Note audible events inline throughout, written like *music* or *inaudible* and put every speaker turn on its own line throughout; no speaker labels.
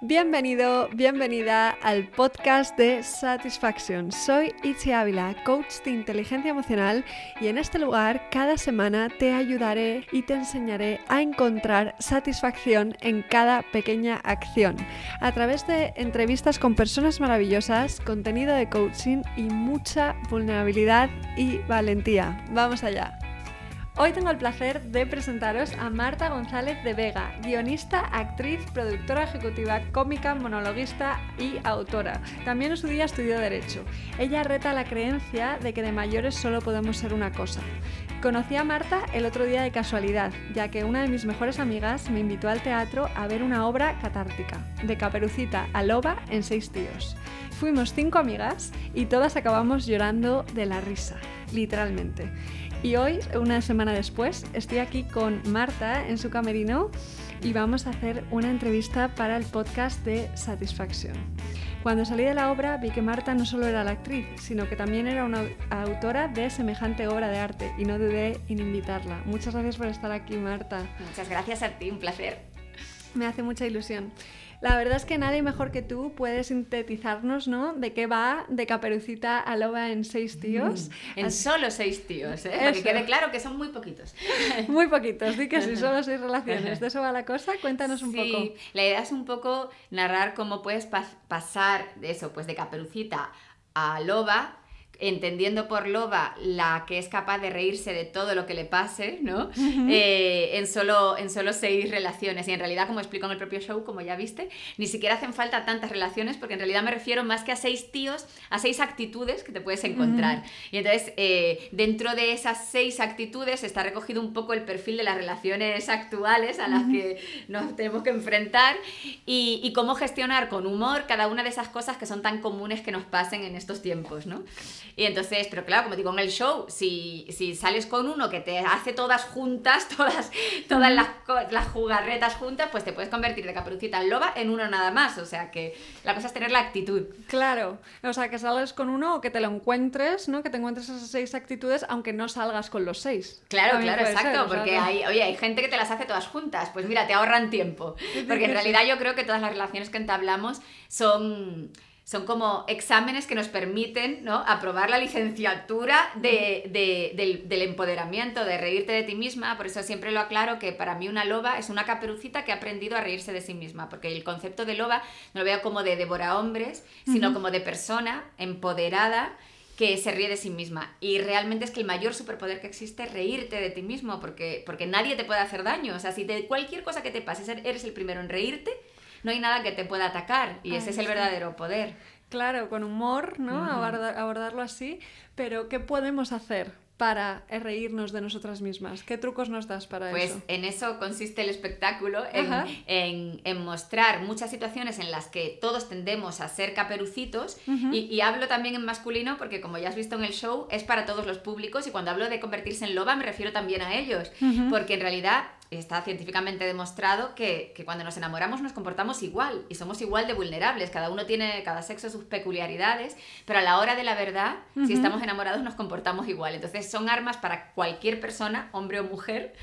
Bienvenido, bienvenida al podcast de Satisfaction. Soy Itzi Ávila, coach de inteligencia emocional y en este lugar cada semana te ayudaré y te enseñaré a encontrar satisfacción en cada pequeña acción a través de entrevistas con personas maravillosas, contenido de coaching y mucha vulnerabilidad y valentía. Vamos allá. Hoy tengo el placer de presentaros a Marta González de Vega, guionista, actriz, productora ejecutiva, cómica, monologuista y autora. También en su día estudió Derecho. Ella reta la creencia de que de mayores solo podemos ser una cosa. Conocí a Marta el otro día de casualidad, ya que una de mis mejores amigas me invitó al teatro a ver una obra catártica, de Caperucita a Loba en seis tíos. Fuimos cinco amigas y todas acabamos llorando de la risa, literalmente. Y hoy, una semana después, estoy aquí con Marta en su camerino y vamos a hacer una entrevista para el podcast de Satisfacción. Cuando salí de la obra vi que Marta no solo era la actriz, sino que también era una autora de semejante obra de arte y no dudé en invitarla. Muchas gracias por estar aquí, Marta.
Muchas gracias a ti, un placer.
Me hace mucha ilusión. La verdad es que nadie mejor que tú puede sintetizarnos, ¿no? De qué va de Caperucita a Loba en seis tíos.
Mm, en solo seis tíos, ¿eh? Para que quede claro que son muy poquitos. *laughs*
Muy poquitos, di que sí, *laughs* solo seis relaciones. ¿De eso va la cosa? Cuéntanos un
sí,
poco.
La idea es un poco narrar cómo puedes pasar de eso, pues de Caperucita a Loba entendiendo por loba la que es capaz de reírse de todo lo que le pase, ¿no? Eh, en, solo, en solo seis relaciones. Y en realidad, como explico en el propio show, como ya viste, ni siquiera hacen falta tantas relaciones, porque en realidad me refiero más que a seis tíos, a seis actitudes que te puedes encontrar. Y entonces, eh, dentro de esas seis actitudes está recogido un poco el perfil de las relaciones actuales a las que nos tenemos que enfrentar y, y cómo gestionar con humor cada una de esas cosas que son tan comunes que nos pasen en estos tiempos, ¿no? Y entonces, pero claro, como digo en el show, si, si sales con uno que te hace todas juntas, *laughs* todas, todas las, las jugarretas juntas, pues te puedes convertir de caperucita en loba en uno nada más. O sea que la cosa es tener la actitud.
Claro, o sea, que sales con uno o que te lo encuentres, ¿no? Que te encuentres esas seis actitudes, aunque no salgas con los seis.
Claro, claro, exacto, porque hay, oye, hay gente que te las hace todas juntas. Pues mira, te ahorran tiempo. Porque en realidad yo creo que todas las relaciones que entablamos son son como exámenes que nos permiten ¿no? aprobar la licenciatura de, del, empoderamiento, de reírte de ti misma. Por eso siempre lo aclaro que para mí una loba es una caperucita que ha aprendido a reírse de sí misma, porque el concepto de loba no lo veo como de devora hombres, sino como de persona empoderada que se ríe de sí misma. Y realmente es que el mayor superpoder que existe es reírte de ti mismo, porque, porque nadie te puede hacer daño. O sea, si de cualquier cosa que te pase eres el primero en reírte, no hay nada que te pueda atacar y ese es el verdadero poder.
Claro, con humor, ¿no? abordarlo así, pero ¿qué podemos hacer para reírnos de nosotras mismas? ¿Qué trucos nos das para
pues
eso?
Pues en eso consiste el espectáculo, en, en, mostrar muchas situaciones en las que todos tendemos a ser caperucitos y, y, hablo también en masculino porque como ya has visto en el show es para todos los públicos y cuando hablo de convertirse en loba me refiero también a ellos, porque en realidad está científicamente demostrado que, cuando nos enamoramos nos comportamos igual y somos igual de vulnerables. Cada uno tiene, cada sexo sus peculiaridades, pero a la hora de la verdad, si estamos enamorados nos comportamos igual. Entonces son armas para cualquier persona, hombre o mujer,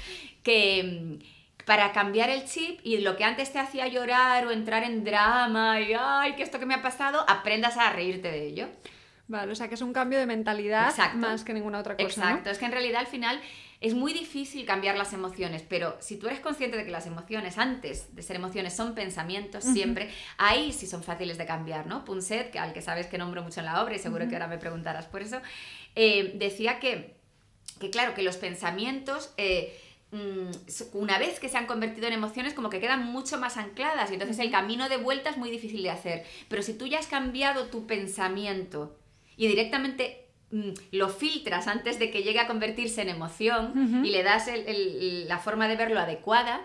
que mm, para cambiar el chip y lo que antes te hacía llorar o entrar en drama y ay, que esto que me ha pasado, aprendas a reírte de ello.
Vale, o sea que es un cambio de mentalidad más que ninguna otra cosa.
Exacto, es que en realidad al final es muy difícil cambiar las emociones, pero si tú eres consciente de que las emociones, antes de ser emociones, son pensamientos siempre, ahí sí son fáciles de cambiar, ¿no? Punset, que, al que sabes que nombro mucho en la obra y seguro que ahora me preguntarás por eso, eh, decía que, que, claro, que los pensamientos... Eh, mm, una vez que se han convertido en emociones, como que quedan mucho más ancladas y entonces el camino de vuelta es muy difícil de hacer. Pero si tú ya has cambiado tu pensamiento y directamente lo filtras antes de que llegue a convertirse en emoción y le das la forma de verlo adecuada,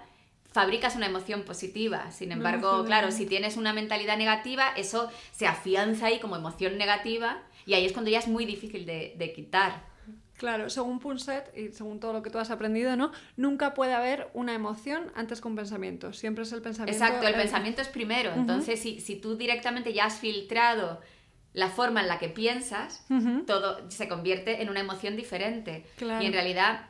fabricas una emoción positiva. Sin embargo, claro, si tienes una mentalidad negativa, eso se afianza ahí como emoción negativa y ahí es cuando ya es muy difícil de, quitar.
Claro, según Punset y según todo lo que tú has aprendido, ¿no? Nunca puede haber una emoción antes que un pensamiento. Siempre es el pensamiento.
Exacto, el, pensamiento es primero. Entonces, si, si tú directamente ya has filtrado la forma en la que piensas, todo se convierte en una emoción diferente. Y en realidad,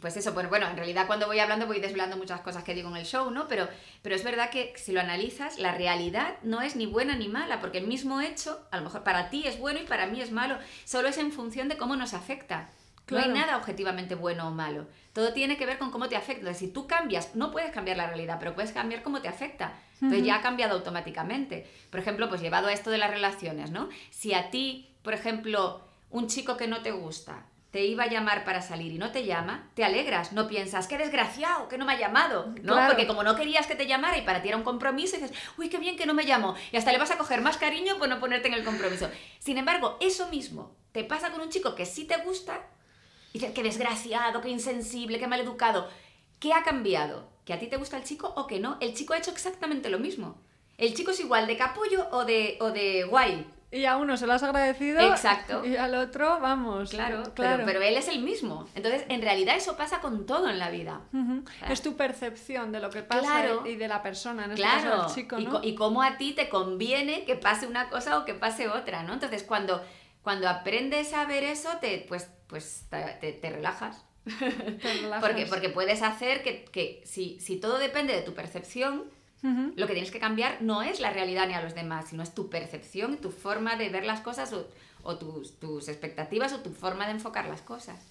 pues eso, bueno, bueno, en realidad cuando voy hablando voy desvelando muchas cosas que digo en el show, ¿no? Pero, pero es verdad que si lo analizas, la realidad no es ni buena ni mala, porque el mismo hecho, a lo mejor para ti es bueno y para mí es malo, solo es en función de cómo nos afecta. No hay nada objetivamente bueno o malo. Todo tiene que ver con cómo te afecta. si tú cambias, no puedes cambiar la realidad, pero puedes cambiar cómo te afecta. Entonces ya ha cambiado automáticamente. Por ejemplo, pues llevado a esto de las relaciones, ¿no? Si a ti, por ejemplo, un chico que no te gusta, te iba a llamar para salir y no te llama, te alegras, no piensas, qué desgraciado, que no me ha llamado, ¿no? Porque como no querías que te llamara y para ti era un compromiso, dices, uy, qué bien que no me llamó, y hasta le vas a coger más cariño por no ponerte en el compromiso. Sin embargo, eso mismo te pasa con un chico que sí te gusta, y dices, qué desgraciado, qué insensible, qué maleducado. ¿Qué ha cambiado? ¿Que a ti te gusta el chico o que no? El chico ha hecho exactamente lo mismo. El chico es igual de capullo o de, o de guay.
Y a uno se lo has agradecido.
Exacto.
Y al otro, vamos.
Claro, claro. Pero, él es el mismo. Entonces, en realidad eso pasa con todo en la vida.
es tu percepción de lo que pasa y de la persona, en este claro. caso chico,
¿no? Y, cómo a ti te conviene que pase una cosa o que pase otra, ¿no? Entonces, cuando, cuando aprendes a ver eso, te, pues, pues te, relajas. *laughs* Te relajas. porque, porque puedes hacer que, que si, si todo depende de tu percepción, lo que tienes que cambiar no es la realidad ni a los demás, sino es tu percepción, tu forma de ver las cosas o, tus, expectativas o tu forma de enfocar las cosas.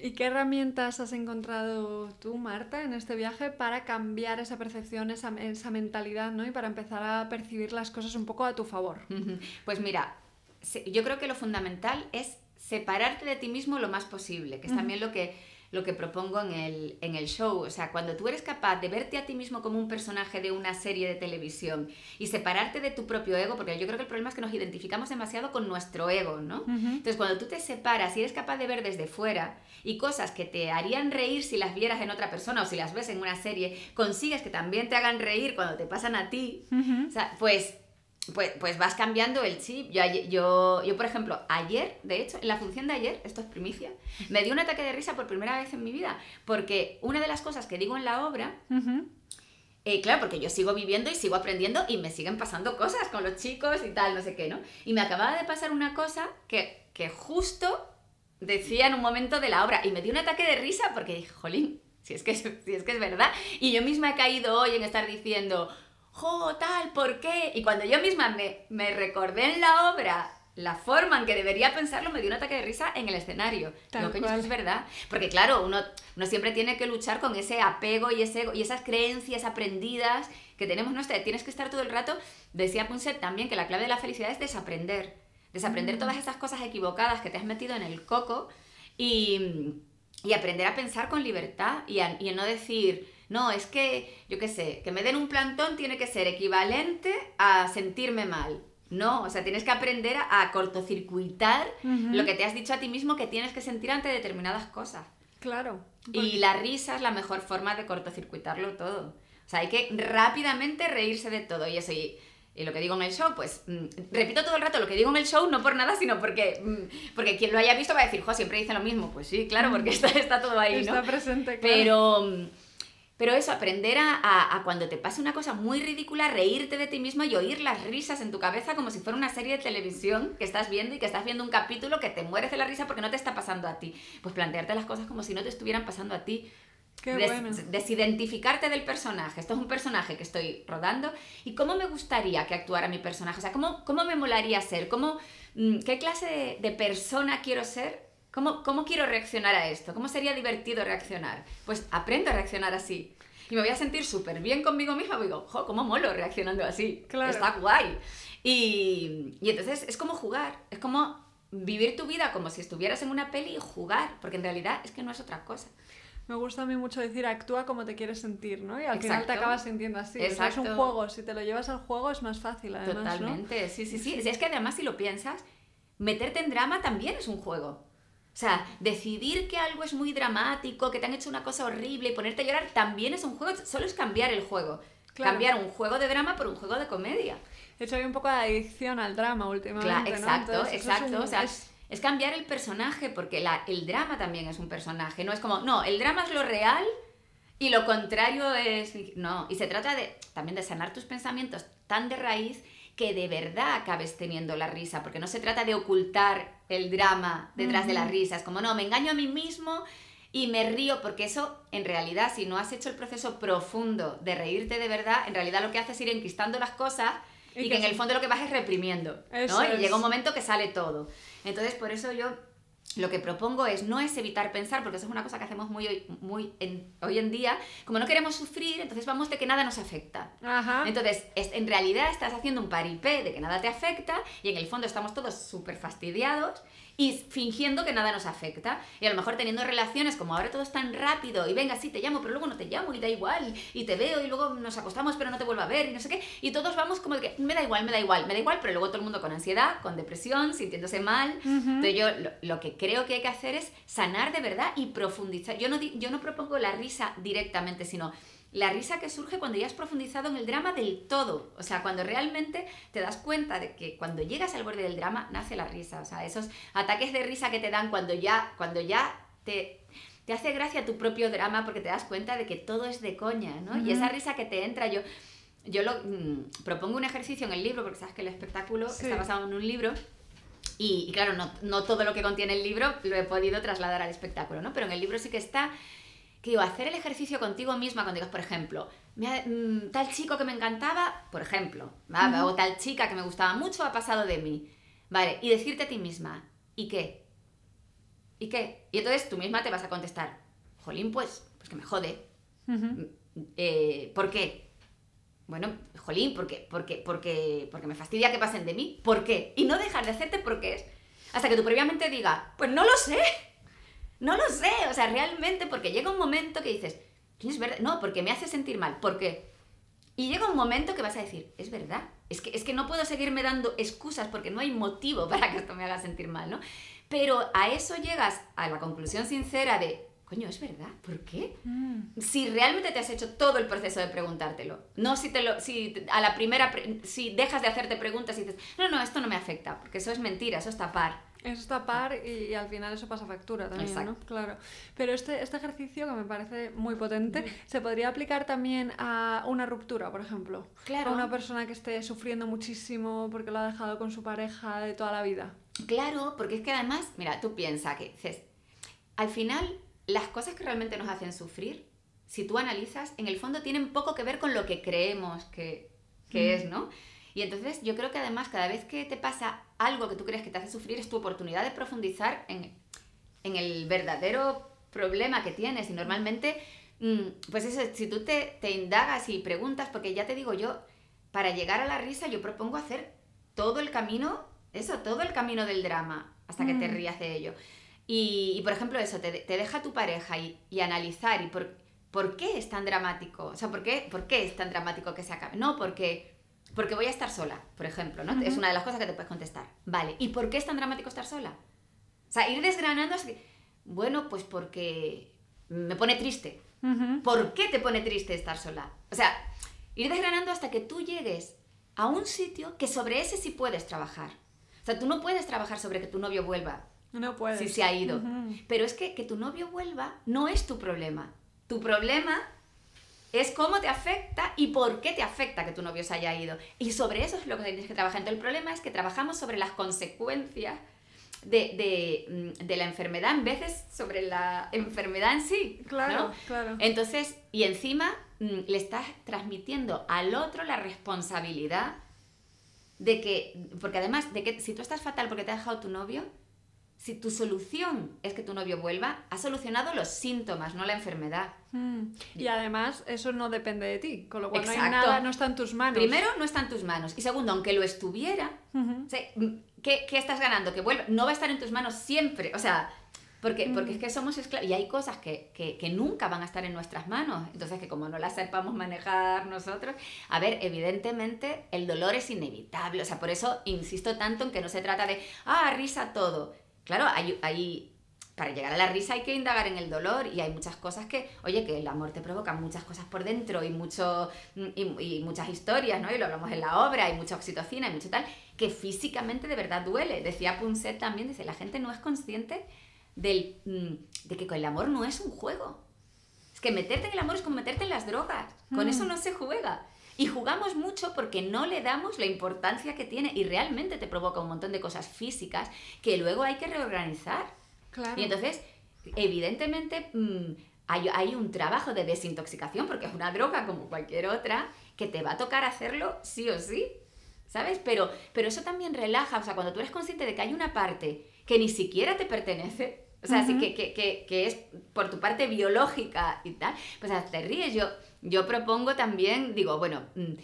¿Y qué herramientas has encontrado tú, Marta, en este viaje para cambiar esa percepción, esa, esa mentalidad, ¿no? Y para empezar a percibir las cosas un poco a tu favor.
Pues mira, yo creo que lo fundamental es separarte de ti mismo lo más posible, que es también lo que lo que propongo en el, en el show. O sea, cuando tú eres capaz de verte a ti mismo como un personaje de una serie de televisión y separarte de tu propio ego, porque yo creo que el problema es que nos identificamos demasiado con nuestro ego, ¿no? Entonces, cuando tú te separas y eres capaz de ver desde fuera y cosas que te harían reír si las vieras en otra persona o si las ves en una serie, consigues que también te hagan reír cuando te pasan a ti, o sea, pues pues, pues vas cambiando el chip. Yo, yo, yo, por ejemplo, ayer, de hecho, en la función de ayer, esto es primicia, me dio un ataque de risa por primera vez en mi vida, porque una de las cosas que digo en la obra, eh, claro, porque yo sigo viviendo y sigo aprendiendo y me siguen pasando cosas con los chicos y tal, no sé qué, ¿no? Y me acababa de pasar una cosa que, que justo decía en un momento de la obra y me dio un ataque de risa porque dije, jolín, si es que si es, que es verdad. Y yo misma he caído hoy en estar diciendo jo, tal, ¿por qué? Y cuando yo misma me, me recordé en la obra la forma en que debería pensarlo me dio un ataque de risa en el escenario. Lo que es verdad. Porque claro, uno, uno siempre tiene que luchar con ese apego y, ese, y esas creencias aprendidas que tenemos. No tienes que estar todo el rato, decía Punset también, que la clave de la felicidad es desaprender. Desaprender mm. todas esas cosas equivocadas que te has metido en el coco y, y aprender a pensar con libertad y, y no decir no, es que, yo qué sé, que me den un plantón tiene que ser equivalente a sentirme mal. No, o sea, tienes que aprender a, cortocircuitar lo que te has dicho a ti mismo que tienes que sentir ante determinadas cosas.
Claro.
Y la risa es la mejor forma de cortocircuitarlo todo. O sea, hay que rápidamente reírse de todo. Y eso, y, lo que digo en el show, pues mm, repito todo el rato lo que digo en el show, no por nada, sino porque, mm, porque quien lo haya visto va a decir, jo, siempre dice lo mismo. Pues sí, claro, porque está, está todo ahí,
¿no? Está presente,
claro. Pero mm, pero eso, aprender a, cuando te pase una cosa muy ridícula, reírte de ti mismo y oír las risas en tu cabeza como si fuera una serie de televisión que estás viendo y que estás viendo un capítulo que te mueres de la risa porque no te está pasando a ti. Pues plantearte las cosas como si no te estuvieran pasando a ti.
Qué bueno.
Desidentificarte del personaje. Esto es un personaje que estoy rodando. ¿Y cómo me gustaría que actuara mi personaje? O sea, ¿cómo, cómo me molaría ser? ¿Cómo, mm, ¿Qué clase de, de persona quiero ser ¿Cómo, ¿Cómo quiero reaccionar a esto? ¿Cómo sería divertido reaccionar? Pues aprendo a reaccionar así. Y me voy a sentir súper bien conmigo misma. Y digo, jo, ¿cómo molo reaccionando así?
Claro.
Está guay. Y, y entonces es como jugar. Es como vivir tu vida como si estuvieras en una peli y jugar. Porque en realidad es que no es otra cosa.
Me gusta a mí mucho decir actúa como te quieres sentir, ¿no? Y al final te acabas sintiendo así. es un juego, si te lo llevas al juego es más fácil, además.
Totalmente, sí, sí, sí. es que además, si lo piensas, meterte en drama también es un juego. O sea, decidir que algo es muy dramático, que te han hecho una cosa horrible y ponerte a llorar también es un juego, solo es cambiar el juego. Cambiar un juego de drama por un juego de comedia.
De hecho, hay un poco de adicción al drama últimamente.
exacto, exacto. o sea, es... cambiar el personaje, porque la, el drama también es un personaje. No es como, no, el drama es lo real y lo contrario es. No, y se trata de también de sanar tus pensamientos tan de raíz que de verdad acabes teniendo la risa, porque no se trata de ocultar el drama detrás de la risa, es como, no, me engaño a mí mismo y me río porque eso, en realidad, si no has hecho el proceso profundo de reírte de verdad, en realidad lo que haces es ir enquistando las cosas y, que, en el fondo lo que vas es reprimiendo, ¿no? Y llega un momento que sale todo. Entonces, por eso yo lo que propongo es no es evitar pensar, porque eso es una cosa que hacemos muy, hoy, muy en, hoy en día, como no queremos sufrir, entonces vamos de que nada nos afecta. Entonces, es, en realidad estás haciendo un paripé de que nada te afecta y en el fondo estamos todos súper fastidiados y fingiendo que nada nos afecta. Y a lo mejor teniendo relaciones como ahora todo es tan rápido y venga, sí, te llamo, pero luego no te llamo y da igual y te veo y luego nos acostamos pero no te vuelvo a ver y no sé qué. Y todos vamos como de que me da igual, me da igual, me da igual, pero luego todo el mundo con ansiedad, con depresión, sintiéndose mal. Entonces yo lo, que creo que hay que hacer es sanar de verdad y profundizar. Yo no, yo no propongo la risa directamente, sino la risa que surge cuando ya has profundizado en el drama del todo. O sea, cuando realmente te das cuenta de que cuando llegas al borde del drama nace la risa. O sea, esos ataques de risa que te dan cuando ya, cuando ya te, te hace gracia tu propio drama porque te das cuenta de que todo es de coña, ¿no? Y esa risa que te entra, yo, yo lo, mm, propongo un ejercicio en el libro, porque sabes que el espectáculo está basado en un libro. Y, y, claro, no, no todo lo que contiene el libro lo he podido trasladar al espectáculo, ¿no? Pero en el libro sí que está que digo, hacer el ejercicio contigo misma cuando digas, por ejemplo, mm, tal chico que me encantaba, por ejemplo, o tal chica que me gustaba mucho ha pasado de mí, ¿vale? Y decirte a ti misma, ¿y qué? ¿Y qué? Y entonces tú misma te vas a contestar, jolín, pues, pues que me jode. Mm, eh, ¿Por qué? Bueno, jolín, ¿por qué? Porque, porque, porque me fastidia que pasen de mí. ¿Por qué? Y no dejar de hacerte porque es. Hasta que tú previamente digas, pues no lo sé. No lo sé, o sea, realmente, porque llega un momento que dices, es verdad? No, porque me hace sentir mal, ¿por qué? Y llega un momento que vas a decir, es verdad, es que, es que no puedo seguirme dando excusas porque no hay motivo para que esto me haga sentir mal, ¿no? Pero a eso llegas a la conclusión sincera de, coño, es verdad, ¿por qué? Mm. Si realmente te has hecho todo el proceso de preguntártelo, no si te lo, si a la primera, si dejas de hacerte preguntas y dices, no, no, esto no me afecta, porque eso es mentira, eso es tapar.
Eso es tapar y, al final eso pasa factura también, ¿no? Claro. Pero este, este ejercicio que me parece muy potente, ¿se podría aplicar también a una ruptura, por ejemplo?
Claro.
A una persona que esté sufriendo muchísimo porque lo ha dejado con su pareja de toda la vida.
Claro, porque es que además, mira, tú piensas que al final las cosas que realmente nos hacen sufrir, si tú analizas, en el fondo tienen poco que ver con lo que creemos que, que es, ¿no? Y entonces yo creo que además cada vez que te pasa algo que tú crees que te hace sufrir es tu oportunidad de profundizar en, el verdadero problema que tienes. Y normalmente, mm, pues eso, si tú te, te indagas y preguntas, porque ya te digo yo, para llegar a la risa yo propongo hacer todo el camino, eso, todo el camino del drama, hasta que te mm. rías de ello. Y, por ejemplo, eso, te, te, deja tu pareja y, y analizar y por, por qué es tan dramático, o sea, ¿por qué, por qué es tan dramático que se acabe. No, porque porque voy a estar sola, por ejemplo, ¿no? Es una de las cosas que te puedes contestar. Vale, ¿y por qué es tan dramático estar sola? O sea, ir desgranando es que, bueno, pues porque me pone triste. ¿Por qué te pone triste estar sola? O sea, ir desgranando hasta que tú llegues a un sitio que sobre ese sí puedes trabajar. O sea, tú no puedes trabajar sobre que tu novio vuelva.
No puedes.
Si se ha ido. Pero es que que tu novio vuelva no es tu problema. Tu problema es cómo te afecta y por qué te afecta que tu novio se haya ido. Y sobre eso es lo que tienes que trabajar. Entonces, el problema es que trabajamos sobre las consecuencias de, mm, la enfermedad en vez de sobre la enfermedad en sí.
Claro, claro.
Entonces, y encima mm, le estás transmitiendo al otro la responsabilidad de que, porque además, de que si tú estás fatal porque te ha dejado tu novio, si tu solución es que tu novio vuelva, has solucionado los síntomas, no la enfermedad.
Mm. Y además, eso no depende de ti, con lo cual no hay nada, no está en tus manos.
Primero, no está en tus manos. Y segundo, aunque lo estuviera, ¿qué, estás ganando? Que vuelva. No va a estar en tus manos siempre. O sea, porque, porque es mm. que somos esclavos y hay cosas que, que, nunca van a estar en nuestras manos. Entonces, que como no las sepamos manejar nosotros, a ver, evidentemente el dolor es inevitable. O sea, por eso insisto tanto en que no se trata de, ah, risa todo claro, hay, para llegar a la risa hay que indagar en el dolor y hay muchas cosas que, oye, que el amor te provoca muchas cosas por dentro y, mucho, y, muchas historias, ¿no? Y lo hablamos en la obra, hay mucha oxitocina y mucho tal, que físicamente de verdad duele. Decía Punset también, dice, la gente no es consciente del, mm, de que el amor no es un juego. Es que meterte en el amor es como meterte en las drogas. Con mm. eso no se juega. Y jugamos mucho porque no le damos la importancia que tiene y realmente te provoca un montón de cosas físicas que luego hay que reorganizar. Y entonces, evidentemente mm, hay, hay un trabajo de desintoxicación, porque es una droga como cualquier otra, que te va a tocar hacerlo sí o sí. ¿Sabes? Pero, pero eso también relaja, o sea, cuando tú eres consciente de que hay una parte que ni siquiera te pertenece, o sea, así que, que, que, que, es por tu parte biológica y tal, pues te ríes. Yo, yo propongo también, digo, bueno, mm,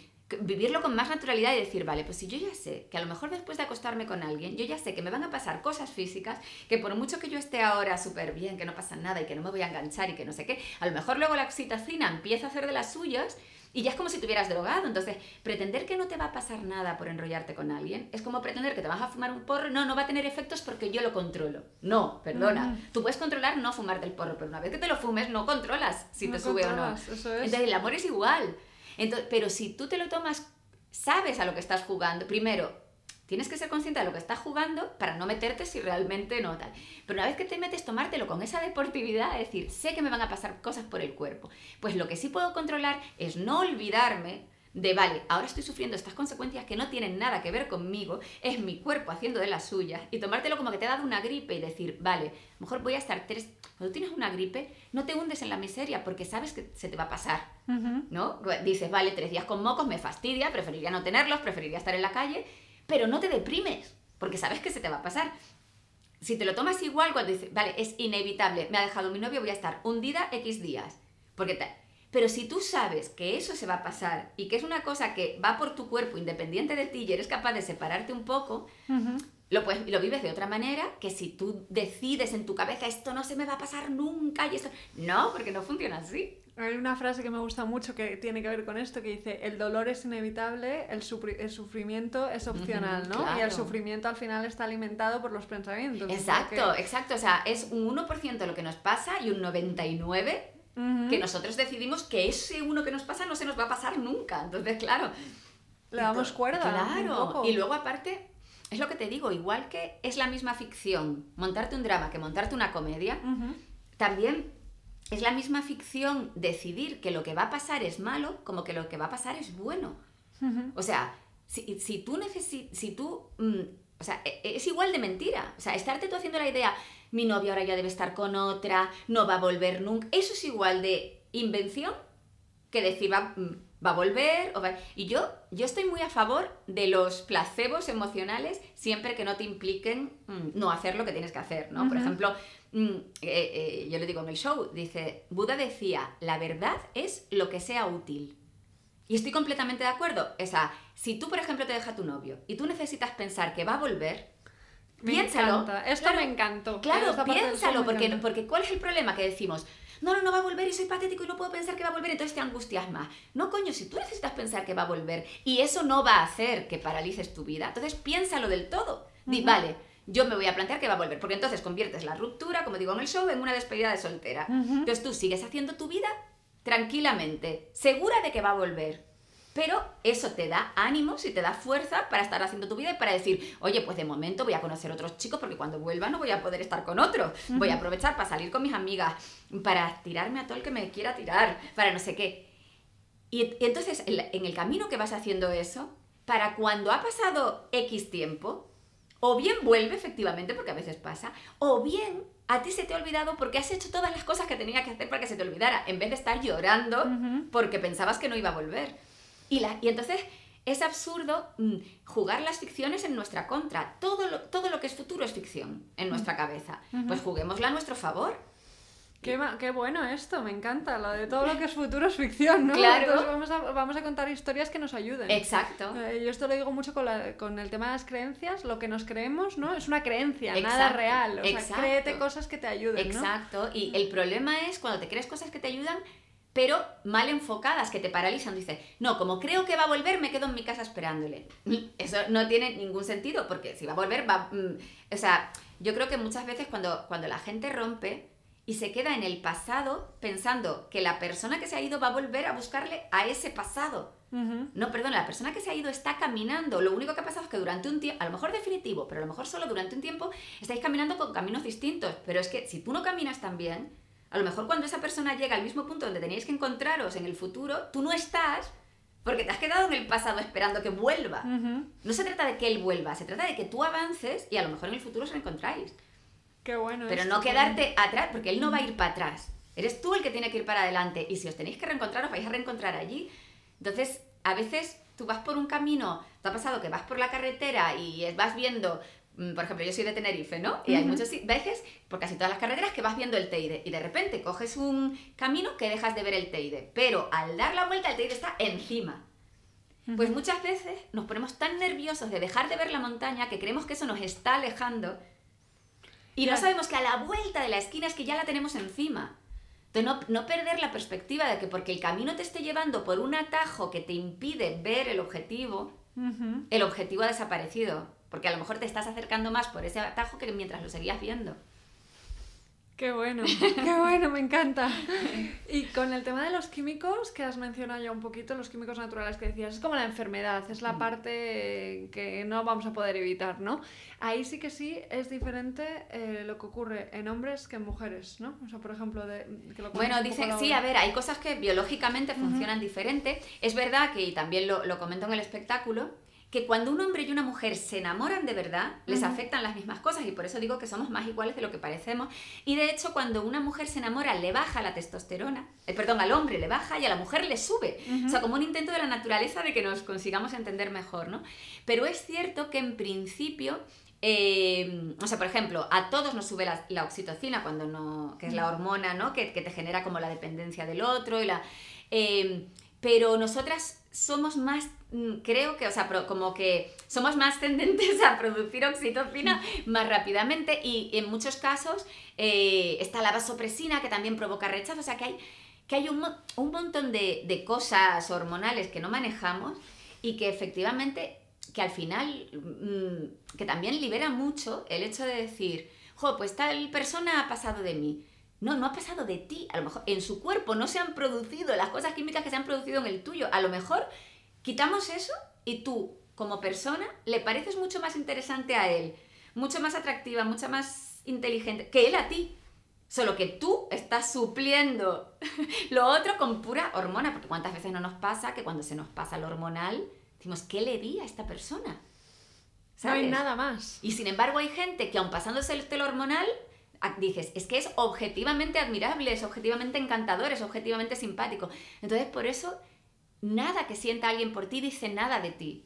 vivirlo con más naturalidad y decir, vale, pues si yo ya sé que a lo mejor después de acostarme con alguien, yo ya sé que me van a pasar cosas físicas, que por mucho que yo esté ahora súper bien, que no pasa nada y que no me voy a enganchar y que no sé qué, a lo mejor luego la oxitocina empieza a hacer de las suyas y ya es como si te hubieras drogado. Entonces, pretender que no te va a pasar nada por enrollarte con alguien es como pretender que te vas a fumar un porro. No, no va a tener efectos porque yo lo controlo. No, perdona. Tú puedes controlar no fumarte el porro, pero una vez que te lo fumes, no controlas si te sube o no. Entonces, el amor es igual. Entonces, pero si tú te lo tomas, sabes a lo que estás jugando. Primero, Tienes que ser consciente de lo que estás jugando para no meterte si realmente no tal. Pero una vez que te metes, tomártelo con esa deportividad, es decir, sé que me van a pasar cosas por el cuerpo. Pues lo que sí puedo controlar es no olvidarme de, vale, ahora estoy sufriendo estas consecuencias que no tienen nada que ver conmigo, es mi cuerpo haciendo de las suyas, y tomártelo como que te ha dado una gripe y decir, vale, mejor voy a estar tres... Cuando tienes una gripe, no te hundes en la miseria porque sabes que se te va a pasar, ¿no? Dices, vale, tres días con mocos me fastidia, preferiría no tenerlos, preferiría estar en la calle, pero no te deprimes, porque sabes que se te va a pasar. Si te lo tomas igual cuando dices, vale, es inevitable, me ha dejado mi novio, voy a estar hundida X días, porque Pero si tú sabes que eso se va a pasar y que es una cosa que va por tu cuerpo independiente de ti y eres capaz de separarte un poco, lo, puedes, lo vives de otra manera que si tú decides en tu cabeza esto no se me va a pasar nunca y esto... No, porque no funciona así.
Hay una frase que me gusta mucho que tiene que ver con esto, que dice, el dolor es inevitable, el, el sufrimiento es opcional, ¿no? Y el sufrimiento al final está alimentado por los pensamientos.
Exacto, exacto. O sea, es un 1% lo que nos pasa y un 99% que nosotros decidimos que ese uno que nos pasa no se nos va a pasar nunca. Entonces, claro.
Le damos cuerda.
Claro. Y luego aparte, es lo que te digo, igual que es la misma ficción, montarte un drama que montarte una comedia, también es la misma ficción decidir que lo que va a pasar es malo como que lo que va a pasar es bueno. O sea, si, si tú necesitas, si tú, mm, o sea, e, e, es igual de mentira. O sea, estarte tú haciendo la idea, mi novia ahora ya debe estar con otra, no va a volver nunca, eso es igual de invención que decir va, mm, va a volver. O va... Y yo, yo estoy muy a favor de los placebos emocionales siempre que no te impliquen mm, no hacer lo que tienes que hacer, ¿no? Por ejemplo, eh, eh, yo le digo en el show, dice, Buda decía, la verdad es lo que sea útil. Y estoy completamente de acuerdo. O sea, si tú, por ejemplo, te deja tu novio y tú necesitas pensar que va a volver, piénsalo.
Esto me encantó.
Claro, piénsalo, porque, porque ¿cuál es el problema que decimos? No, no, no va a volver y soy patético y no puedo pensar que va a volver, entonces te angustias más. No, coño, si tú necesitas pensar que va a volver y eso no va a hacer que paralices tu vida, entonces piénsalo del todo. Di, vale, yo me voy a plantear que va a volver, porque entonces conviertes la ruptura, como digo en el show, en una despedida de soltera. Entonces tú sigues haciendo tu vida tranquilamente, segura de que va a volver. Pero eso te da ánimos y te da fuerza para estar haciendo tu vida y para decir, oye, pues de momento voy a conocer otros chicos porque cuando vuelva no voy a poder estar con otros. Voy a aprovechar para salir con mis amigas, para tirarme a todo el que me quiera tirar, para no sé qué. Y, entonces, en el camino que vas haciendo eso, para cuando ha pasado X tiempo, o bien vuelve efectivamente, porque a veces pasa, o bien a ti se te ha olvidado porque has hecho todas las cosas que tenía que hacer para que se te olvidara, en vez de estar llorando porque pensabas que no iba a volver. Y, la, y entonces es absurdo mm, jugar las ficciones en nuestra contra. Todo lo, todo lo que es futuro es ficción en nuestra cabeza. Pues juguémosla a nuestro favor.
Qué, bueno esto, me encanta. Lo de todo lo que es futuro es ficción, ¿no?
Claro.
Entonces vamos a, vamos a contar historias que nos ayuden.
Exacto.
Eh, yo esto lo digo mucho con, la, con, el tema de las creencias. Lo que nos creemos, ¿no? Es una creencia, nada real. O sea, créete cosas que te ayuden,
Exacto. Y el problema es cuando te crees cosas que te ayudan, pero mal enfocadas, que te paralizan. Dices, no, como creo que va a volver, me quedo en mi casa esperándole. Eso no tiene ningún sentido, porque si va a volver, va... Mm, o sea, yo creo que muchas veces cuando, cuando la gente rompe y se queda en el pasado pensando que la persona que se ha ido va a volver a buscarle a ese pasado. No, perdón, la persona que se ha ido está caminando. Lo único que ha pasado es que durante un tiempo, a lo mejor definitivo, pero a lo mejor solo durante un tiempo, estáis caminando con caminos distintos. Pero es que si tú no caminas tan bien, a lo mejor cuando esa persona llega al mismo punto donde tenéis que encontraros en el futuro, tú no estás porque te has quedado en el pasado esperando que vuelva. No se trata de que él vuelva, se trata de que tú avances y a lo mejor en el futuro os encontráis.
Qué bueno.
Pero no quedarte atrás, porque él no va a ir para atrás. Eres tú el que tiene que ir para adelante. Y si os tenéis que reencontrar, os vais a reencontrar allí. Entonces, a veces tú vas por un camino, te ha pasado que vas por la carretera y vas viendo, mm, por ejemplo, yo soy de Tenerife, ¿no? Y hay muchas veces, por casi todas las carreteras, que vas viendo el Teide. Y de repente coges un camino que dejas de ver el Teide. Pero al dar la vuelta, el Teide está encima. Pues muchas veces nos ponemos tan nerviosos de dejar de ver la montaña que creemos que eso nos está alejando y no sabemos que a la vuelta de la esquina es que ya la tenemos encima. Entonces, no, no perder la perspectiva de que porque el camino te esté llevando por un atajo que te impide ver el objetivo, el objetivo ha desaparecido. Porque a lo mejor te estás acercando más por ese atajo que mientras lo seguías viendo.
Qué bueno, *laughs* qué bueno, me encanta. Y con el tema de los químicos, que has mencionado ya un poquito, los químicos naturales que decías, es como la enfermedad, es la
Mm.
parte que no vamos a poder evitar, ¿no? Ahí sí que sí es diferente eh, lo que ocurre en hombres que en mujeres, ¿no? O sea, por ejemplo, de, que lo
Bueno, dicen, sí, a ver, hay cosas que biológicamente funcionan diferente. Es verdad que, y también lo, lo comento en el espectáculo, que cuando un hombre y una mujer se enamoran de verdad, les afectan las mismas cosas y por eso digo que somos más iguales de lo que parecemos. Y de hecho, cuando una mujer se enamora, le baja la testosterona, eh, perdón, al hombre le baja y a la mujer le sube. O sea, como un intento de la naturaleza de que nos consigamos entender mejor, ¿no? Pero es cierto que en principio eh, o sea, por ejemplo, a todos nos sube la, la oxitocina, cuando no, que es la hormona ¿no? que, que te genera como la dependencia del otro. Y la, eh, pero nosotras somos más, mm, creo que, o sea, como que somos más *laughs* tendentes a producir oxitocina más rápidamente y en muchos casos eh, está la vasopresina que también provoca rechazo. O sea, que hay, que hay un, un montón de, de cosas hormonales que no manejamos y que efectivamente que al final, mm, que también libera mucho el hecho de decir, jo, pues tal persona ha pasado de mí. No, no ha pasado de ti. A lo mejor en su cuerpo no se han producido las cosas químicas que se han producido en el tuyo. A lo mejor quitamos eso y tú, como persona, le pareces mucho más interesante a él, mucho más atractiva, mucho más inteligente que él a ti. Solo que tú estás supliendo *laughs* lo otro con pura hormona, porque cuántas veces no nos pasa que cuando se nos pasa lo hormonal, decimos, ¿qué le di a esta persona?
No hay nada más.
Y sin embargo hay gente que aun pasándose el telo hormonal, dices, es que es objetivamente admirable, es objetivamente encantador, es objetivamente simpático. Entonces por eso, nada que sienta alguien por ti dice nada de ti.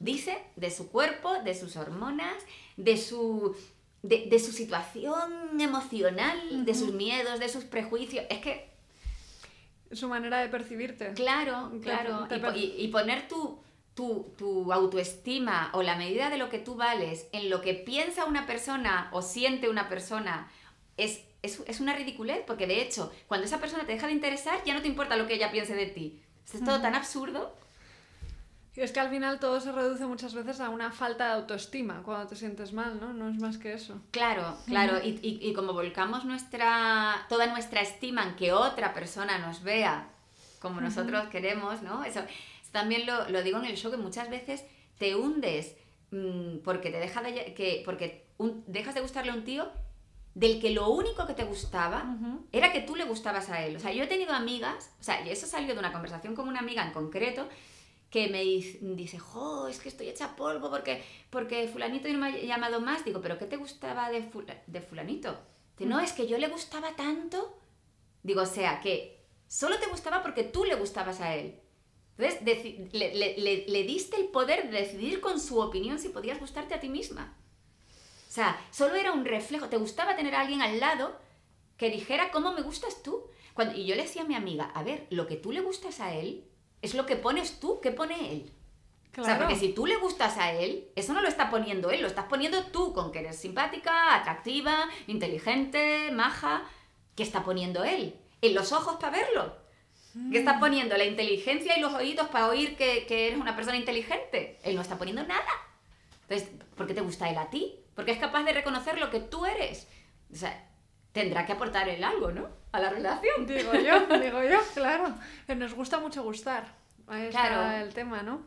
Dice de su cuerpo, de sus hormonas, de su, de, de su situación emocional, de sus miedos, de sus prejuicios. Es que
Su manera de percibirte.
Claro, claro.
te
y- y poner tu, tu, tu autoestima o la medida de lo que tú vales en lo que piensa una persona o siente una persona es, es, es una ridiculez, porque de hecho, cuando esa persona te deja de interesar, ya no te importa lo que ella piense de ti. Es todo tan absurdo.
Y es que al final todo se reduce muchas veces a una falta de autoestima cuando te sientes mal, ¿no? No es más que eso.
Claro, claro. Y, y- y como volcamos nuestra, toda nuestra estima en que otra persona nos vea como nosotros queremos, ¿no? Eso, eso también lo, lo digo en el show, que muchas veces te hundes mm, porque te deja de, que, porque un- dejas de gustarle a un tío del que lo único que te gustaba era que tú le gustabas a él. O sea, yo he tenido amigas, o sea, y eso salió de una conversación con una amiga en concreto, que me dice, dice, jo, es que estoy hecha polvo porque, porque fulanito no me ha llamado más. Digo, ¿pero qué te gustaba de, fula- de fulanito? Dice, no, es que yo le gustaba tanto. Digo, o sea, que solo te gustaba porque tú le gustabas a él. Entonces, le, le- le- le diste el poder de decidir con su opinión si podías gustarte a ti misma. O sea, solo era un reflejo. Te gustaba tener a alguien al lado que dijera cómo me gustas tú. Cuando, y yo le decía a mi amiga, a ver, lo que tú le gustas a él es lo que pones tú, ¿qué pone él? O sea,
Claro.
porque si tú le gustas a él, eso no lo está poniendo él, lo estás poniendo tú con que eres simpática, atractiva, inteligente, maja. ¿Qué está poniendo él? En los ojos para verlo. ¿Qué está poniendo? La inteligencia y los oídos para oír que, que eres una persona inteligente. Él no está poniendo nada. Entonces, ¿por qué te gusta él a ti? Porque es capaz de reconocer lo que tú eres. O sea, tendrá que aportar él algo, ¿no? A la relación.
Digo yo, *laughs* digo yo, claro. Que Nos gusta mucho gustar. Ahí está
Claro.
el tema, ¿no?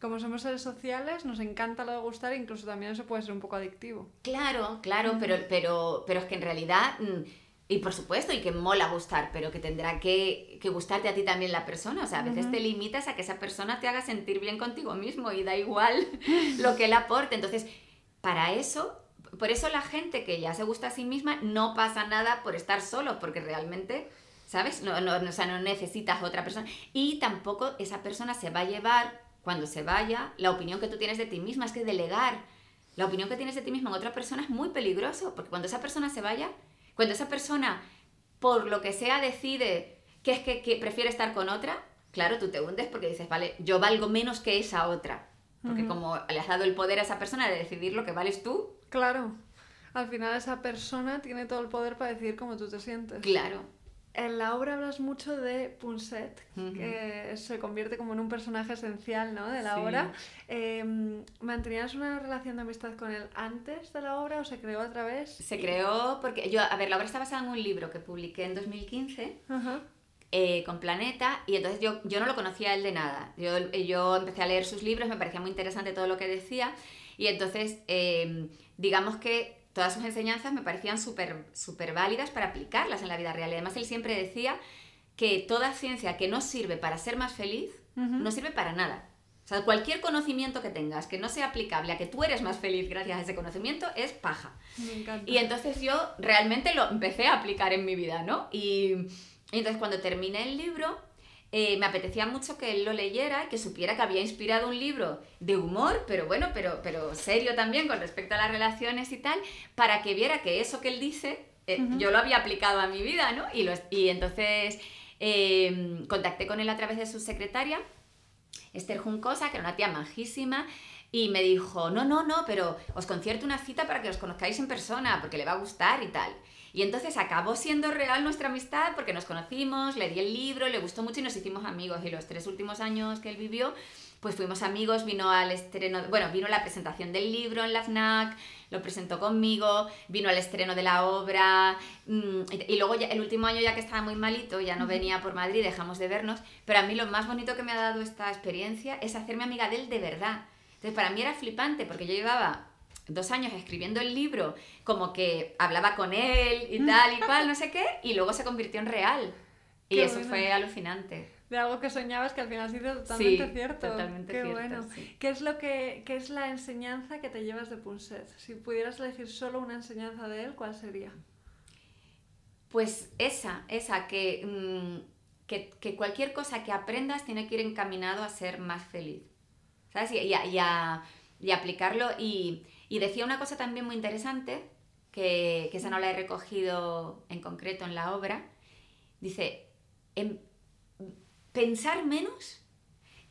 Como somos seres sociales, nos encanta lo de gustar incluso también eso puede ser un poco adictivo.
Claro, claro, pero, pero, pero es que en realidad, mm, y por supuesto, y que mola gustar, pero que tendrá que, que gustarte a ti también la persona. O sea, a veces te limitas a que esa persona te haga sentir bien contigo mismo y da igual *laughs* lo que él aporte. Entonces, para eso, por eso la gente que ya se gusta a sí misma no pasa nada por estar solo, porque realmente, ¿sabes? No, no, o sea, no necesitas otra persona. Y tampoco esa persona se va a llevar, cuando se vaya, la opinión que tú tienes de ti misma. Es que delegar la opinión que tienes de ti misma en otra persona es muy peligroso, porque cuando esa persona se vaya, cuando esa persona, por lo que sea, decide que es que, que prefiere estar con otra, claro, tú te hundes porque dices, vale, yo valgo menos que esa otra. Porque como le has dado el poder a esa persona de decidir lo que vales tú,
Claro. Al final esa persona tiene todo el poder para decidir cómo tú te sientes.
claro.
En la obra hablas mucho de Punset, que se convierte como en un personaje esencial ¿no? de la
Sí.
obra. Eh, ¿Mantenías una relación de amistad con él antes de la obra o se creó a través?
Se creó porque yo, a ver, la obra está basada en un libro que publiqué en 2015
Ajá.
eh, con Planeta y entonces yo, yo no lo conocía a él de nada. Yo, yo empecé a leer sus libros, me parecía muy interesante todo lo que decía y entonces eh, digamos que todas sus enseñanzas me parecían súper súper válidas para aplicarlas en la vida real. Y además él siempre decía que toda ciencia que no sirve para ser más feliz, no sirve para nada. O sea, cualquier conocimiento que tengas que no sea aplicable a que tú eres más feliz gracias a ese conocimiento es paja.
Me encanta.
Y entonces yo realmente lo empecé a aplicar en mi vida, ¿no? Y, y entonces cuando terminé el libro, eh, me apetecía mucho que él lo leyera y que supiera que había inspirado un libro de humor, pero bueno, pero, pero serio también con respecto a las relaciones y tal, para que viera que eso que él dice, eh, yo lo había aplicado a mi vida, ¿no? Y, lo, y entonces eh, contacté con él a través de su secretaria, Esther Juncosa, que era una tía majísima, y me dijo, no, no, no, pero os concierto una cita para que os conozcáis en persona, porque le va a gustar y tal. Y entonces acabó siendo real nuestra amistad porque nos conocimos, le di el libro, le gustó mucho y nos hicimos amigos. Y los tres últimos años que él vivió, pues fuimos amigos, vino al estreno, bueno, vino la presentación del libro en la FNAC, lo presentó conmigo, vino al estreno de la obra, mm, y, y luego ya, el último año ya que estaba muy malito, ya no venía por Madrid, dejamos de vernos, pero a mí lo más bonito que me ha dado esta experiencia es hacerme amiga de él de verdad. Entonces para mí era flipante porque yo llevaba dos años escribiendo el libro, como que hablaba con él y tal y cual, *laughs* no sé qué, y luego se convirtió en real. Y
Qué
eso
bueno.
fue alucinante.
De algo que soñabas que al final se hizo totalmente
Sí,
cierto.
totalmente
Qué
cierto,
bueno.
sí.
¿Qué es lo que qué es la enseñanza que te llevas de Punset? Si pudieras elegir solo una enseñanza de él, ¿cuál sería?
Pues esa, esa, que, mm, que, que cualquier cosa que aprendas tiene que ir encaminado a ser más feliz. ¿Sabes? Y, y a, y a- y aplicarlo. Y, decía una cosa también muy interesante, que, que esa no la he recogido en concreto en la obra. Dice, em- pensar menos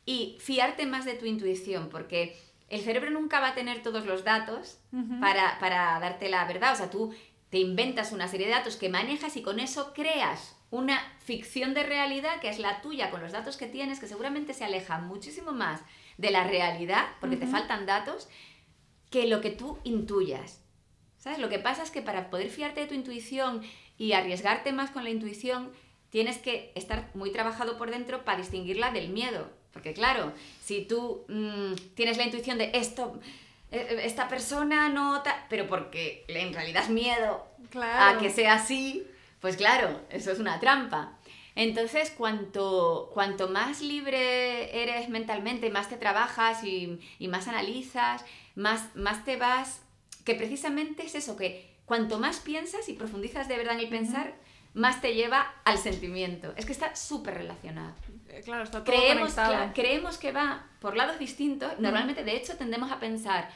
y fiarte más de tu intuición, porque el cerebro nunca va a tener todos los datos para darte la verdad. O sea, tú te inventas una serie de datos que manejas y con eso creas una ficción de realidad que es la tuya, con los datos que tienes, que seguramente se aleja muchísimo más de la realidad, porque te faltan datos, que lo que tú intuyas. ¿Sabes? Lo que pasa es que para poder fiarte de tu intuición y arriesgarte más con la intuición, tienes que estar muy trabajado por dentro para distinguirla del miedo. Porque claro, si tú mm, tienes la intuición de esto, eh, esta persona no... ta-", pero porque en realidad es miedo
Claro.
a que sea así, pues claro, eso es una trampa. Entonces, cuanto, cuanto más libre eres mentalmente, más te trabajas y, y más analizas, más, más te vas, que precisamente es eso, que cuanto más piensas y profundizas de verdad en el pensar, más te lleva al sentimiento. Es que está súper relacionado.
Eh, Claro, está todo
Creemos,
conectado.
creemos que va por lados distintos. Normalmente, de hecho, tendemos a pensar,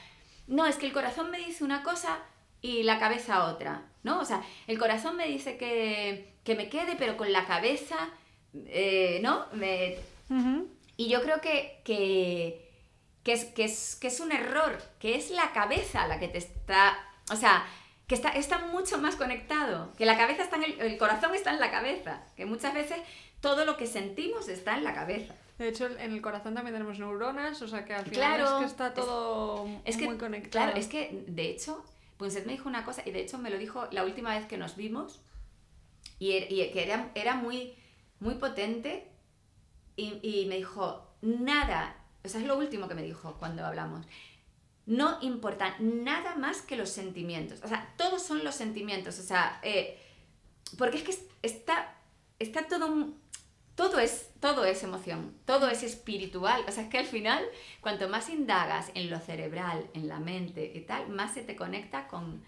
no, es que el corazón me dice una cosa y la cabeza otra, ¿no? O sea, el corazón me dice que, que me quede, pero con la cabeza, eh, ¿no? Me- y yo creo que, que, que es, que, es, que es un error, que es la cabeza la que te está... O sea, que está, está mucho más conectado, que la cabeza está en el, el corazón está en la cabeza, que muchas veces todo lo que sentimos está en la cabeza.
De hecho, en el corazón también tenemos neuronas, o sea que al final
Claro,
es que está
es-
todo
Es
muy conectado.
claro, es que de hecho, Punset me dijo una cosa, y de hecho me lo dijo la última vez que nos vimos, y, er- y que era, era muy, muy potente, y, y me dijo, nada, o sea, es lo último que me dijo cuando hablamos, no importa nada más que los sentimientos, o sea, todos son los sentimientos, o sea, eh, porque es que es- está, está todo, todo es, todo es emoción, todo es espiritual. O sea, es que al final, cuanto más indagas en lo cerebral, en la mente y tal, más se te conecta con,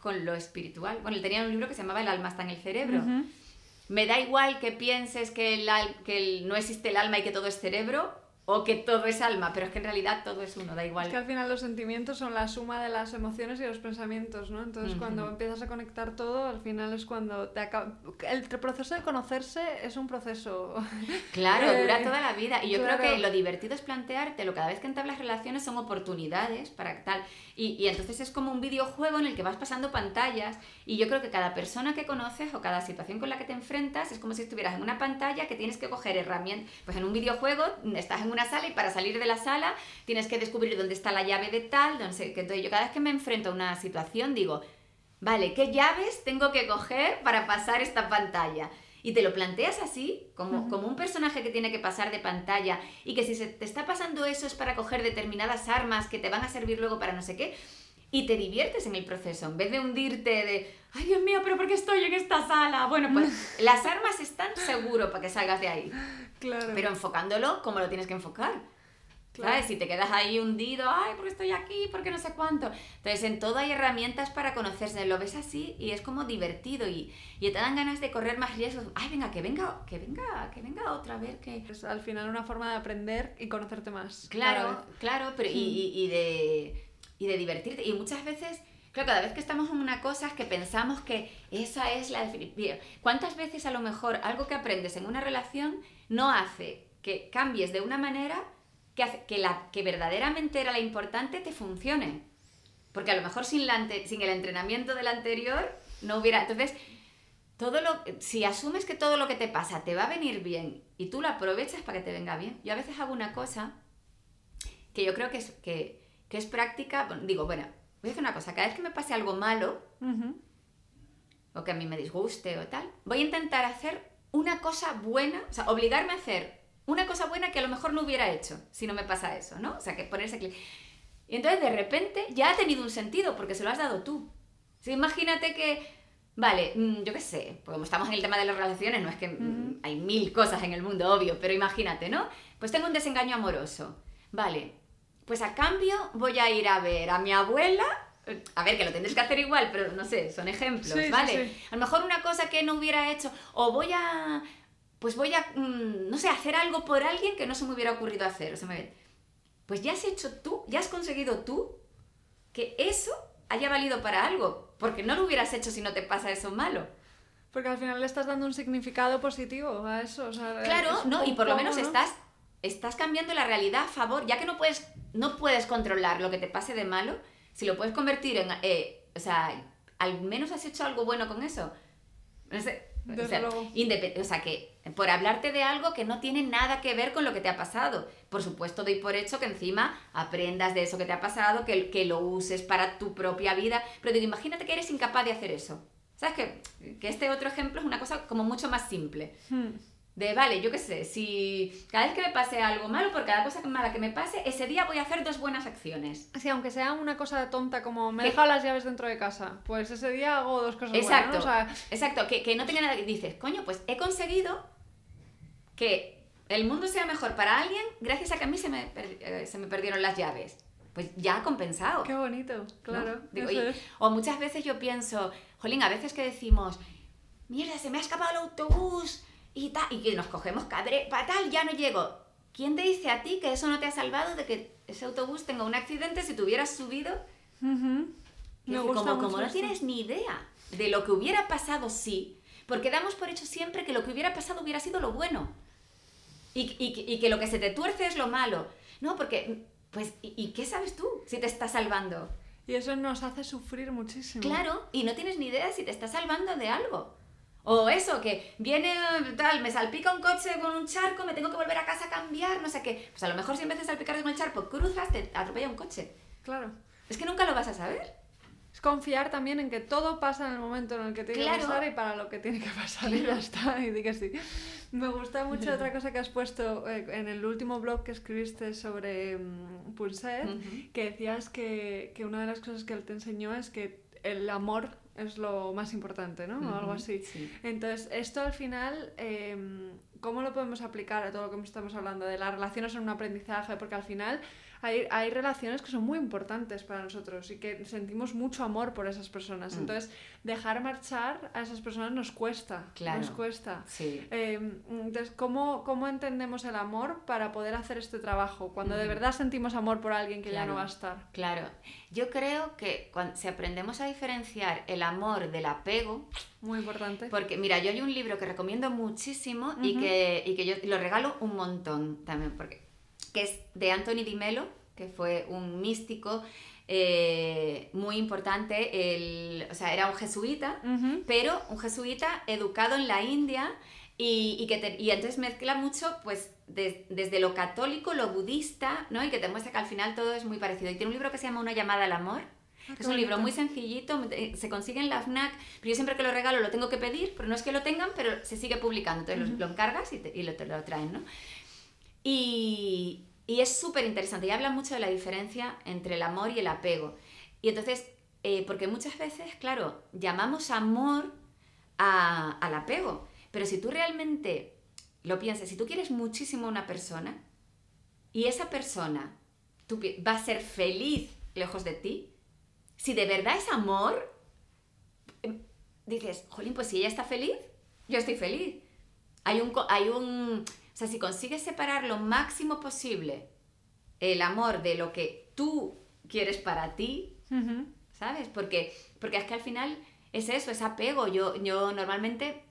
con lo espiritual. Bueno, él tenía un libro que se llamaba El alma está en el cerebro. Me da igual que pienses que, el, que no existe el alma y que todo es cerebro, o que todo es alma, pero es que en realidad todo es uno, da igual.
Es que al final los sentimientos son la suma de las emociones y los pensamientos, ¿no? Entonces cuando empiezas a conectar todo, al final es cuando te acaba... El proceso de conocerse es un proceso... *laughs*
Claro, dura toda la vida. Y yo creo que lo divertido es plantearte, lo cada vez que entablas relaciones son oportunidades para tal. Y, y entonces es como un videojuego en el que vas pasando pantallas. Y yo creo que cada persona que conoces o cada situación con la que te enfrentas es como si estuvieras en una pantalla que tienes que coger herramientas. Pues en un videojuego estás en una sala y para salir de la sala tienes que descubrir dónde está la llave de tal, no sé, entonces yo cada vez que me enfrento a una situación digo, vale, ¿qué llaves tengo que coger para pasar esta pantalla? Y te lo planteas así, como, como un personaje que tiene que pasar de pantalla y que si se te está pasando eso es para coger determinadas armas que te van a servir luego para no sé qué, y te diviertes en el proceso, en vez de hundirte de, ay Dios mío, pero ¿por qué estoy en esta sala? Bueno, pues *laughs* las armas están seguro para que salgas de ahí. Claro. Pero enfocándolo como lo tienes que enfocar. ¿Sabes? Si te quedas ahí hundido, ay, ¿por qué estoy aquí? ¿Por qué no sé cuánto? Entonces, en todo hay herramientas para conocerse. Lo ves así y es como divertido y, y te dan ganas de correr más riesgos. Ay, venga, que venga, que venga, que venga otra, a ver que...
Es al final una forma de aprender y conocerte más.
Claro, claro, pero y, y, y, de, y de divertirte. Y muchas veces... Claro, cada vez que estamos en una cosa es que pensamos que esa es la definición. ¿Cuántas veces a lo mejor algo que aprendes en una relación no hace que cambies de una manera que, hace, que la que verdaderamente era la importante te funcione. Porque a lo mejor sin, la sin el entrenamiento del anterior no hubiera... Entonces, todo lo, si asumes que todo lo que te pasa te va a venir bien y tú lo aprovechas para que te venga bien. Yo a veces hago una cosa que yo creo que es, que, que es práctica. Digo, bueno, voy a hacer una cosa. Cada vez que me pase algo malo, o que a mí me disguste o tal, voy a intentar hacer una cosa buena, o sea, obligarme a hacer una cosa buena que a lo mejor no hubiera hecho si no me pasa eso, ¿no? O sea, que ponerse clic. Y entonces de repente ya ha tenido un sentido porque se lo has dado tú. O imagínate que, vale, mm, yo qué sé, porque como estamos en el tema de las relaciones, no es que mm, hay mil cosas en el mundo, obvio, pero imagínate, ¿no? Pues tengo un desengaño amoroso. Vale, pues a cambio voy a ir a ver a mi abuela a ver, que lo tendréis que hacer igual, pero no sé, son ejemplos, ¿vale? A lo mejor una cosa que no hubiera hecho, o voy a, pues voy a, mm, no sé, hacer algo por alguien que no se me hubiera ocurrido hacer. O sea, pues ya has hecho tú, ya has conseguido tú que eso haya valido para algo, porque no lo hubieras hecho si no te pasa eso malo.
Porque al final le estás dando un significado positivo a eso.
claro, no, y por lo menos estás, estás cambiando la realidad a favor, ya que no puedes, no puedes controlar lo que te pase de malo, si lo puedes convertir en, eh, o sea, al menos has hecho algo bueno con eso. No sé, o sea, o sea, que por hablarte de algo que no tiene nada que ver con lo que te ha pasado. Por supuesto, doy por hecho que encima aprendas de eso que te ha pasado, que, que lo uses para tu propia vida. Pero digo, imagínate que eres incapaz de hacer eso. ¿Sabes? Que, que este otro ejemplo es una cosa como mucho más simple. Hmm de, vale, yo qué sé, si cada vez que me pase algo malo, por cada cosa mala que me pase, ese día voy a hacer dos buenas acciones.
Sí, aunque sea una cosa tonta como me he dejado las llaves dentro de casa, pues ese día hago dos cosas
exacto,
buenas.
Exacto, que, que no tenga nada que dices, coño, pues he conseguido que el mundo sea mejor para alguien gracias a que a mí se me, eh, se me perdieron las llaves. Pues ya ha compensado.
Qué bonito, claro.
o muchas veces yo pienso, jolín, a veces que decimos, mierda, se me ha escapado el autobús y, y que nos cogemos cadre, para tal, ya no llego. ¿Quién te dice a ti que eso no te ha salvado de que ese autobús tenga un accidente si te hubieras subido? como, como no tienes ni idea de lo que hubiera pasado sí, porque damos por hecho siempre que lo que hubiera pasado hubiera sido lo bueno. Y, y, y que lo que se te tuerce es lo malo. No, porque, pues, ¿y, ¿y qué sabes tú si te está salvando?
Y eso nos hace sufrir muchísimo.
Claro, y no tienes ni idea si te está salvando de algo. O eso, que viene tal, me salpica un coche con un charco, me tengo que volver a casa a cambiar, no sé qué. Pues a lo mejor si en vez de salpicarte con el charco cruzas, te atropella un coche.
Claro.
Es que nunca lo vas a saber.
Es confiar también en que todo pasa en el momento en el que tiene que pasar y para lo que tiene que pasar y ya está. Y di que sí. Me gusta mucho otra cosa que has puesto eh, en el último blog que escribiste sobre um, que decías que, que una de las cosas que él te enseñó es que el amor es lo más importante, ¿no? O algo así. Entonces, esto al final, em, ¿cómo lo podemos aplicar a todo lo que estamos hablando de las relaciones en un aprendizaje? Porque al final hay, hay relaciones que son muy importantes para nosotros y que sentimos mucho amor por esas personas.
Mm.
Entonces, dejar marchar a esas personas nos cuesta.
Claro.
Nos cuesta.
Sí.
Eh, entonces, ¿cómo, ¿cómo entendemos el amor para poder hacer este trabajo? Cuando de
Mm.
verdad sentimos amor por alguien que ya no va a estar.
Claro, yo creo que cuando, si aprendemos a diferenciar el amor del apego,
Muy importante.
porque mira, yo hay un libro que recomiendo muchísimo y, que, y que yo lo regalo un montón también, porque, que es de Anthony Di Melo, que fue un místico eh, muy importante, el, o sea, era un jesuita, pero un jesuita educado en la India y, y que te- y entonces mezcla mucho pues de- desde lo católico, lo budista, ¿no? Y que te muestra que al final todo es muy parecido. Y tiene un libro que se llama Una llamada al amor.
Ah,
es un libro muy sencillito, eh, se consigue en la FNAC, pero yo siempre que lo regalo lo tengo que pedir, pero no es que lo tengan, pero se sigue publicando, entonces lo- lo, encargas y, te, y lo, te lo traen, ¿no? Y, y es súper interesante y habla mucho de la diferencia entre el amor y el apego. Y entonces, eh, porque muchas veces, claro, llamamos amor a- al apego, pero si tú realmente lo piensas, si tú quieres muchísimo a una persona y esa persona tú va a ser feliz lejos de ti, si de verdad es amor, em, dices, jolín, pues si ella está feliz, yo estoy feliz. Hay un, hay un, sea, si consigues separar lo máximo posible el amor de lo que tú quieres para ti. ¿sabes? Porque, porque es que al final es eso, es apego. Yo, yo normalmente,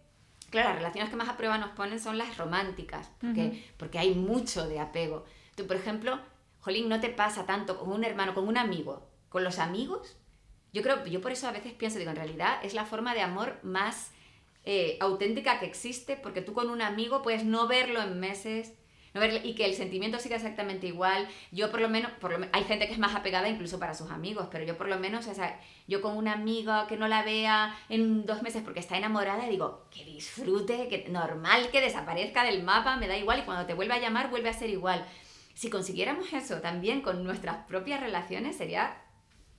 claro, las relaciones que más a prueba nos ponen son las románticas, porque, porque hay mucho de apego. Tú, por ejemplo, Jolín, no te pasa tanto con un hermano, con un amigo, con los amigos. Yo creo, yo por eso a veces pienso, digo, en realidad es la forma de amor más eh, auténtica que existe, porque tú con un amigo puedes no verlo en meses, no verle- y que el sentimiento siga exactamente igual. Yo por lo menos, por lo hay gente que es más apegada incluso para sus amigos, pero yo por lo menos, o sea, yo con una amiga que no la vea en dos meses porque está enamorada, digo, que disfrute, que normal que desaparezca del mapa, me da igual, y cuando te vuelve a llamar vuelve a ser igual. Si consiguiéramos eso también con nuestras propias relaciones, sería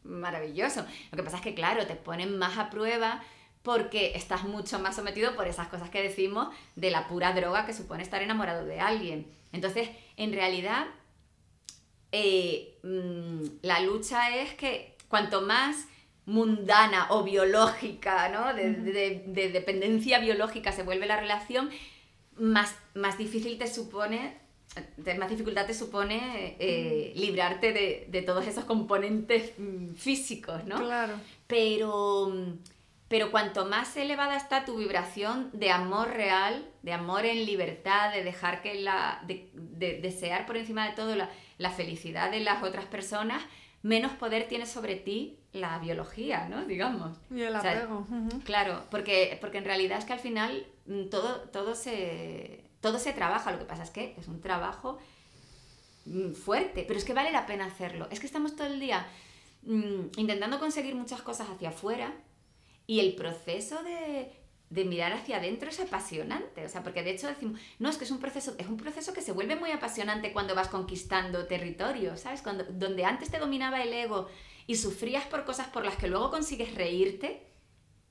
maravilloso. Lo que pasa es que, claro, te ponen más a prueba porque estás mucho más sometido por esas cosas que decimos de la pura droga que supone estar enamorado de alguien. Entonces, en realidad, eh, mm, la lucha es que cuanto más mundana o biológica, ¿no? de,
Ujú.
de- de dependencia biológica se vuelve la relación, más, más difícil te supone, más dificultad te supone eh, librarte de, de todos esos componentes mm, físicos, ¿no?
Claro.
Pero, pero cuanto más elevada está tu vibración de amor real, de amor en libertad, de dejar que la. de, de desear por encima de todo la, la felicidad de las otras personas, menos poder tiene sobre ti la biología, ¿no? Digamos.
Y el
O sea,
apego.
Claro, porque, porque en realidad es que al final mm, todo, todo, se, todo se trabaja, lo que pasa es que es un trabajo mm, fuerte, pero es que vale la pena hacerlo. Es que estamos todo el día mm, intentando conseguir muchas cosas hacia afuera y el proceso de, de mirar hacia adentro es apasionante. O sea, porque de hecho decimos, no, es que es un proceso, es un proceso que se vuelve muy apasionante cuando vas conquistando territorio, ¿sabes? Cuando, donde antes te dominaba el ego y sufrías por cosas por las que luego consigues reírte,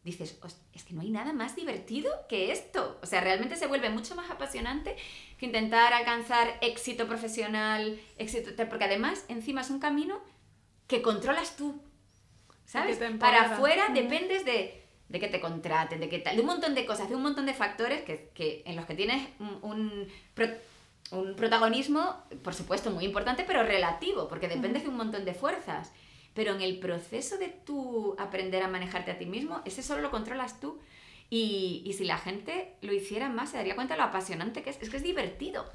dices, "Host- es que no hay nada más divertido que esto. O sea, realmente se vuelve mucho más apasionante que intentar alcanzar éxito profesional, éxito, porque además encima es un camino que controlas tú. ¿Sabes? Para afuera dependes de, de que te contraten, de que tal, de un montón de cosas, de un montón de factores que, que en los que tienes un, un pro- un protagonismo, por supuesto, muy importante, pero relativo, porque dependes de un montón de fuerzas. Pero en el proceso de tú aprender a manejarte a ti mismo, ese solo lo controlas tú. Y, y si la gente lo hiciera más, se daría cuenta de lo apasionante que es. Es que es divertido.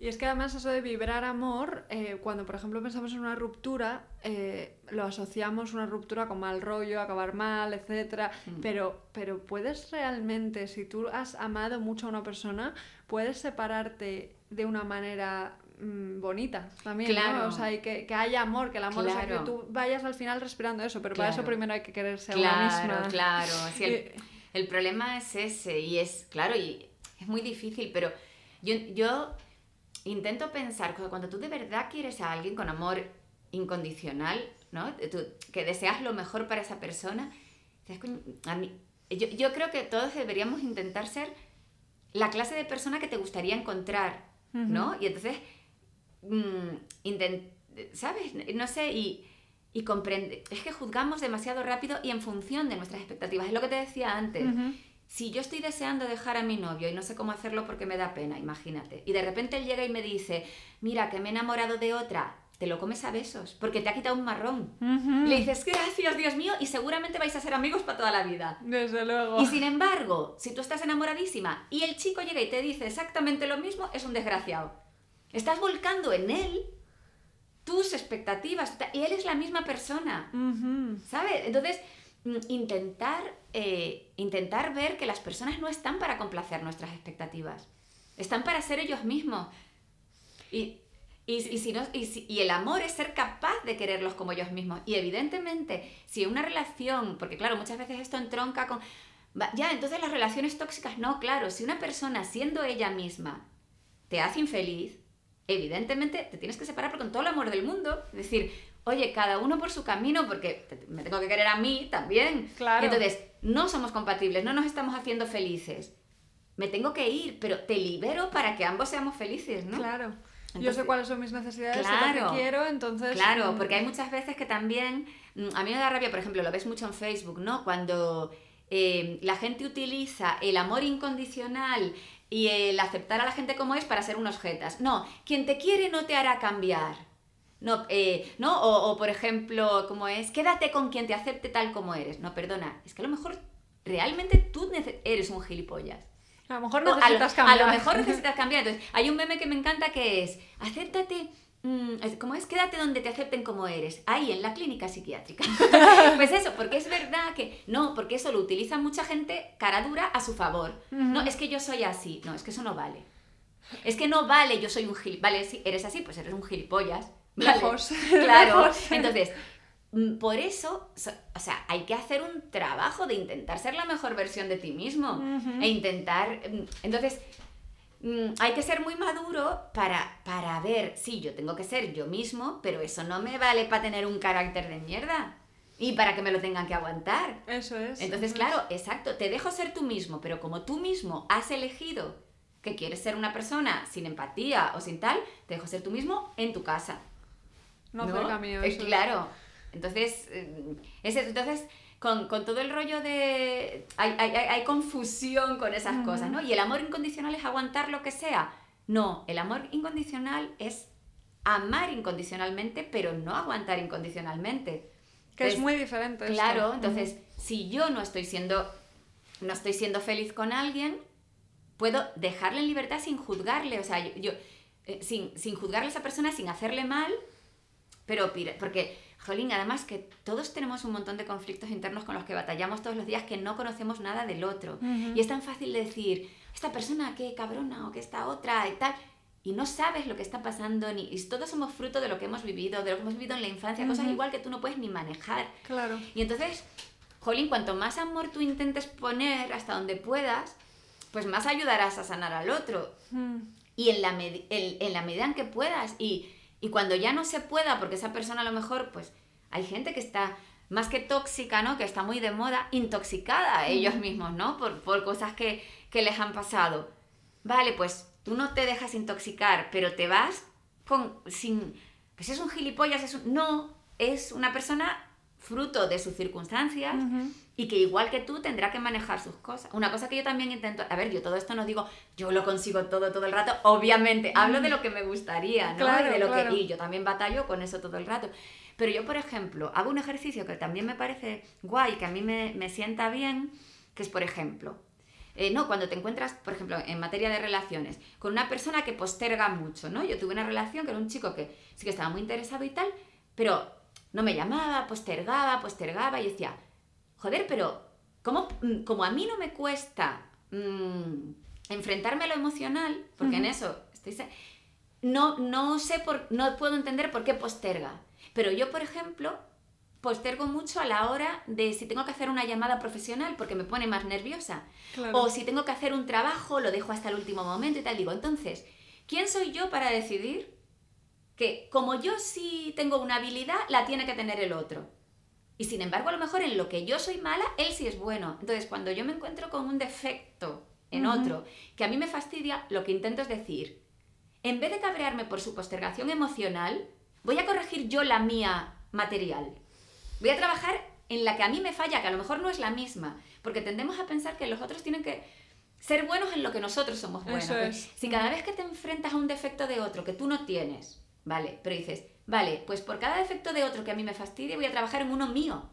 Y es que además eso de vibrar amor, eh, cuando por ejemplo pensamos en una ruptura, eh, lo asociamos una ruptura con mal rollo, acabar mal, etc.
Mm.
Pero, pero puedes realmente, si tú has amado mucho a una persona, puedes separarte de una manera mm, bonita también, ¿no?
Claro.
O sea, y que, que haya amor, que el amor, o sea, que
Claro.
tú vayas al final respirando eso, pero para eso
Claro.
primero hay que quererse a una misma.
Claro, claro. Sí, *laughs* el, problema es ese y es, claro, y es muy difícil, pero yo, yo intento pensar que cuando tú de verdad quieres a alguien con amor incondicional, ¿no? Tú- que deseas lo mejor para esa persona, dices, "Coño, a mí, yo, yo creo que todos deberíamos intentar ser la clase de persona que te gustaría encontrar, ¿no? Y entonces, mm, ¿sabes? No sé, y, y comprende. Es que juzgamos demasiado rápido y en función de nuestras expectativas. Es lo que te decía antes. Si yo estoy deseando dejar a mi novio y no sé cómo hacerlo porque me da pena, imagínate, y de repente él llega y me dice, mira, que me he enamorado de otra, te lo comes a besos, porque te ha quitado un marrón. Le dices, gracias, Dios mío, y seguramente vais a ser amigos para toda la vida.
Desde luego.
Y sin embargo, si tú estás enamoradísima y el chico llega y te dice exactamente lo mismo, es un desgraciado. Estás volcando en él tus expectativas, y él es la misma persona, ¿sabes? Entonces, intentar, eh, intentar ver que las personas no están para complacer nuestras expectativas, están para ser ellos mismos. Y y, si no, y, el amor es ser capaz de quererlos como ellos mismos. Y evidentemente, si una relación, porque claro, muchas veces esto entronca con... Ya, entonces las relaciones tóxicas, no, claro, si una persona siendo ella misma te hace infeliz, evidentemente te tienes que separar con todo el amor del mundo. Es decir, oye, cada uno por su camino, porque me tengo que querer a mí también.
Claro.
entonces, no somos compatibles, no nos estamos haciendo felices. Me tengo que ir, pero te libero para que ambos seamos felices, ¿no?
Claro yo sé cuáles son mis necesidades, claro, lo que quiero, entonces...
Claro, mm. porque hay muchas veces que también... Mm, a mí me da rabia, por ejemplo, lo ves mucho en Facebook, ¿no? Cuando eh, la gente utiliza el amor incondicional y el aceptar a la gente como es para ser unos jetas. No, quien te quiere no te hará cambiar. No, eh, ¿no? O, o, por ejemplo, como es, quédate con quien te acepte tal como eres. No, perdona, es que a lo mejor realmente tú eres un gilipollas.
A lo mejor necesitas cambiar.
A lo mejor *laughs* necesitas cambiar. Entonces, hay un meme que me encanta que es, acéptate, mm, ¿cómo es? Quédate donde te acepten como eres. Ahí, en la clínica psiquiátrica. *laughs* pues eso, porque es verdad que, no, porque eso lo utiliza mucha gente cara dura a su favor. No, es que yo soy así. No, es que eso no vale. Es que no vale, yo soy un gilipollas. Vale, si eres así, pues eres un gilipollas.
Lejos.
Claro. Entonces, Mm, por eso, o sea, hay que hacer un trabajo de intentar ser la mejor versión de ti mismo e intentar, mm, entonces, mm, hay que ser muy maduro para, para ver, sí, yo tengo que ser yo mismo, pero eso no me vale para tener un carácter de mierda. Y para que me lo tengan que aguantar.
Eso es.
Entonces, claro, exacto, te dejo ser tú mismo, pero como tú mismo has elegido que quieres ser una persona sin empatía o sin tal, te dejo ser tú mismo en tu casa.
No, ¿no? mío.
Eh, claro. Entonces, eh, entonces con, todo el rollo de... Hay, confusión con esas cosas, ¿no? Y el amor incondicional es aguantar lo que sea. No, el amor incondicional es amar incondicionalmente, pero no aguantar incondicionalmente.
Que es muy diferente.
Claro, entonces, si yo no estoy siendo no estoy siendo feliz con alguien, puedo dejarle en libertad sin juzgarle, o sea, yo, eh, sin, sin juzgarle a esa persona, sin hacerle mal, pero porque Jolín, además que todos tenemos un montón de conflictos internos con los que batallamos todos los días que no conocemos nada del otro. Y es tan fácil decir, esta persona qué cabrona o que esta otra y tal. Y no sabes lo que está pasando, ni y todos somos fruto de lo que hemos vivido, de lo que hemos vivido en la infancia, cosas igual que tú no puedes ni manejar.
Claro.
Y entonces, Jolín, cuanto más amor tú intentes poner hasta donde puedas, pues más ayudarás a sanar al otro. Y en la, en la medida en que puedas. Y y cuando ya no se pueda, porque esa persona a lo mejor, pues hay gente que está más que tóxica, ¿no? Que está muy de moda, intoxicada ellos mismos, ¿no? Por, por cosas que, que les han pasado. Vale, pues tú no te dejas intoxicar, pero te vas con, sin, pues es un gilipollas, es un, no, es una persona fruto de sus circunstancias y que igual que tú tendrá que manejar sus cosas. Una cosa que yo también intento, a ver, yo todo esto no digo, yo lo consigo todo todo el rato, obviamente, hablo de lo que me gustaría, ¿no?
Claro,
y de lo
que
y yo también batallo con eso todo el rato. Pero yo, por ejemplo, hago un ejercicio que también me parece guay, que a mí me, me sienta bien, que es, por ejemplo, eh, no, cuando te encuentras, por ejemplo, en materia de relaciones, con una persona que posterga mucho, ¿no? Yo tuve una relación que era un chico que sí que estaba muy interesado y tal, pero no me llamaba, postergaba, postergaba y decía, joder, pero ¿cómo, mm, como a mí no me cuesta mm, enfrentarme a lo emocional, porque en eso estoy... No, no sé, por, no puedo entender por qué posterga. Pero yo, por ejemplo, postergo mucho a la hora de si tengo que hacer una llamada profesional porque me pone más nerviosa. O si tengo que hacer un trabajo, lo dejo hasta el último momento y tal. Digo, entonces, ¿quién soy yo para decidir que como yo sí tengo una habilidad, la tiene que tener el otro. Y sin embargo, a lo mejor en lo que yo soy mala, él sí es bueno. Entonces, cuando yo me encuentro con un defecto en otro, que a mí me fastidia, lo que intento es decir, en vez de cabrearme por su postergación emocional, voy a corregir yo la mía material. Voy a trabajar en la que a mí me falla, que a lo mejor no es la misma, porque tendemos a pensar que los otros tienen que ser buenos en lo que nosotros somos buenos.
es.
Si cada vez que te enfrentas a un defecto de otro que tú no tienes, vale, pero dices, vale, pues por cada defecto de otro que a mí me fastidie voy a trabajar en uno mío.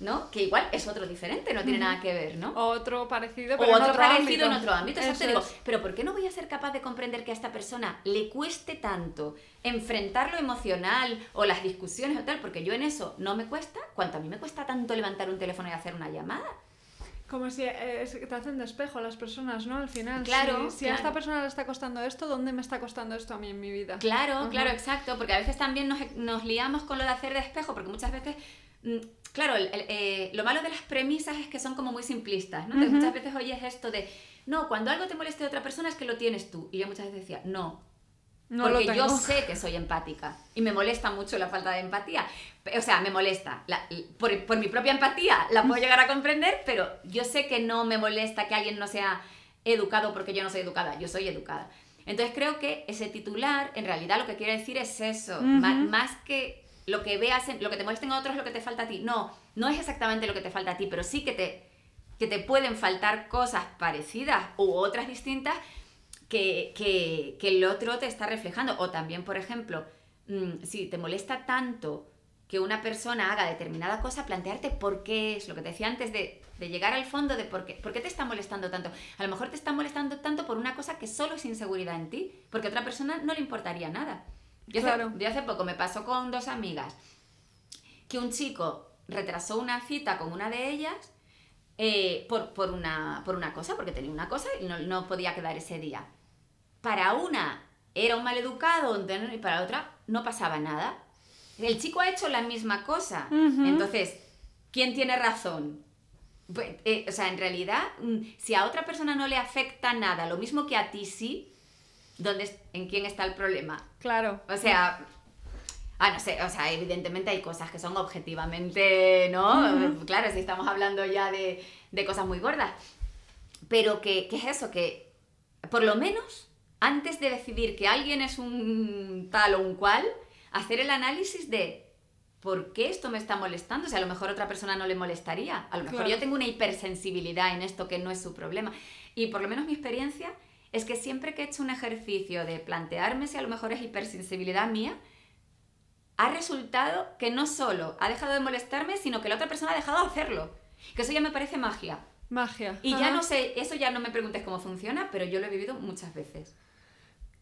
¿No? Que igual es otro diferente, no tiene nada que ver, ¿no?
Otro parecido,
O
pero en
otro
otro
parecido
ámbito.
en otro ámbito. Exacto, digo, pero ¿por qué no voy a ser capaz de comprender que a esta persona le cueste tanto enfrentar lo emocional o las discusiones o tal? Porque yo en eso no me cuesta, cuanto a mí me cuesta tanto levantar un teléfono y hacer una llamada.
Como si eh, te hacen de espejo las personas, ¿no? Al final.
Claro,
Si, si a esta persona le está costando esto, ¿dónde me está costando esto a mí en mi vida?
Claro, claro, exacto, porque a veces también nos, nos liamos con lo de hacer de espejo, porque muchas veces, mm, claro, el- el, eh, lo malo de las premisas es que son como muy simplistas, ¿no?
Ujú.
Muchas veces oyes esto de, no, cuando algo te moleste de otra persona es que lo tienes tú. Y yo muchas veces decía, no,
No lo
porque yo sé que soy empática y me molesta mucho la falta de empatía. O sea, me molesta. La- por, por mi propia empatía la puedo llegar a comprender, pero yo sé que no me molesta que alguien no sea educado porque yo no soy educada. Yo soy educada. Entonces creo que ese titular en realidad lo que quiere decir es eso. Más que lo que veas, en- lo que te molesta en otros es lo que te falta a ti. No, no es exactamente lo que te falta a ti, pero sí que te, que te pueden faltar cosas parecidas u otras distintas que, que- que el otro te está reflejando. O también, por ejemplo, mm, si te molesta tanto que una persona haga determinada cosa, plantearte por qué es, lo que te decía antes de, de llegar al fondo de por qué, por qué te está molestando tanto. A lo mejor te está molestando tanto por una cosa que solo es inseguridad en ti, porque a otra persona no le importaría nada. Yo hace, yo hace poco me pasó con dos amigas que un chico retrasó una cita con una de ellas eh, por, por, una, por una cosa, porque tenía una cosa y no, no podía quedar ese día. Para una era un maleducado y para otra no pasaba nada. El chico ha hecho la misma cosa. Entonces, ¿quién tiene razón? Pues, eh, o sea, en realidad, mm, si a otra persona no le afecta nada, lo mismo que a ti sí, ¿dónde, ¿en quién está el problema?
Claro.
O sea, ah, no sé, o sea, evidentemente hay cosas que son objetivamente, ¿no? Claro, si estamos hablando ya de, de cosas muy gordas. Pero que, ¿qué es eso? Que por lo menos, antes de decidir que alguien es un tal o un cual, hacer el análisis de ¿por qué esto me está molestando? O sea, a lo mejor a otra persona no le molestaría. A lo mejor
Claro.
yo tengo una hipersensibilidad en esto que no es su problema. Y por lo menos mi experiencia es que siempre que he hecho un ejercicio de plantearme si a lo mejor es hipersensibilidad mía, ha resultado que no solo ha dejado de molestarme, sino que la otra persona ha dejado de hacerlo. Que eso ya me parece magia.
Magia.
Y
Ajá.
ya no sé, eso ya no me preguntes cómo funciona, pero yo lo he vivido muchas veces.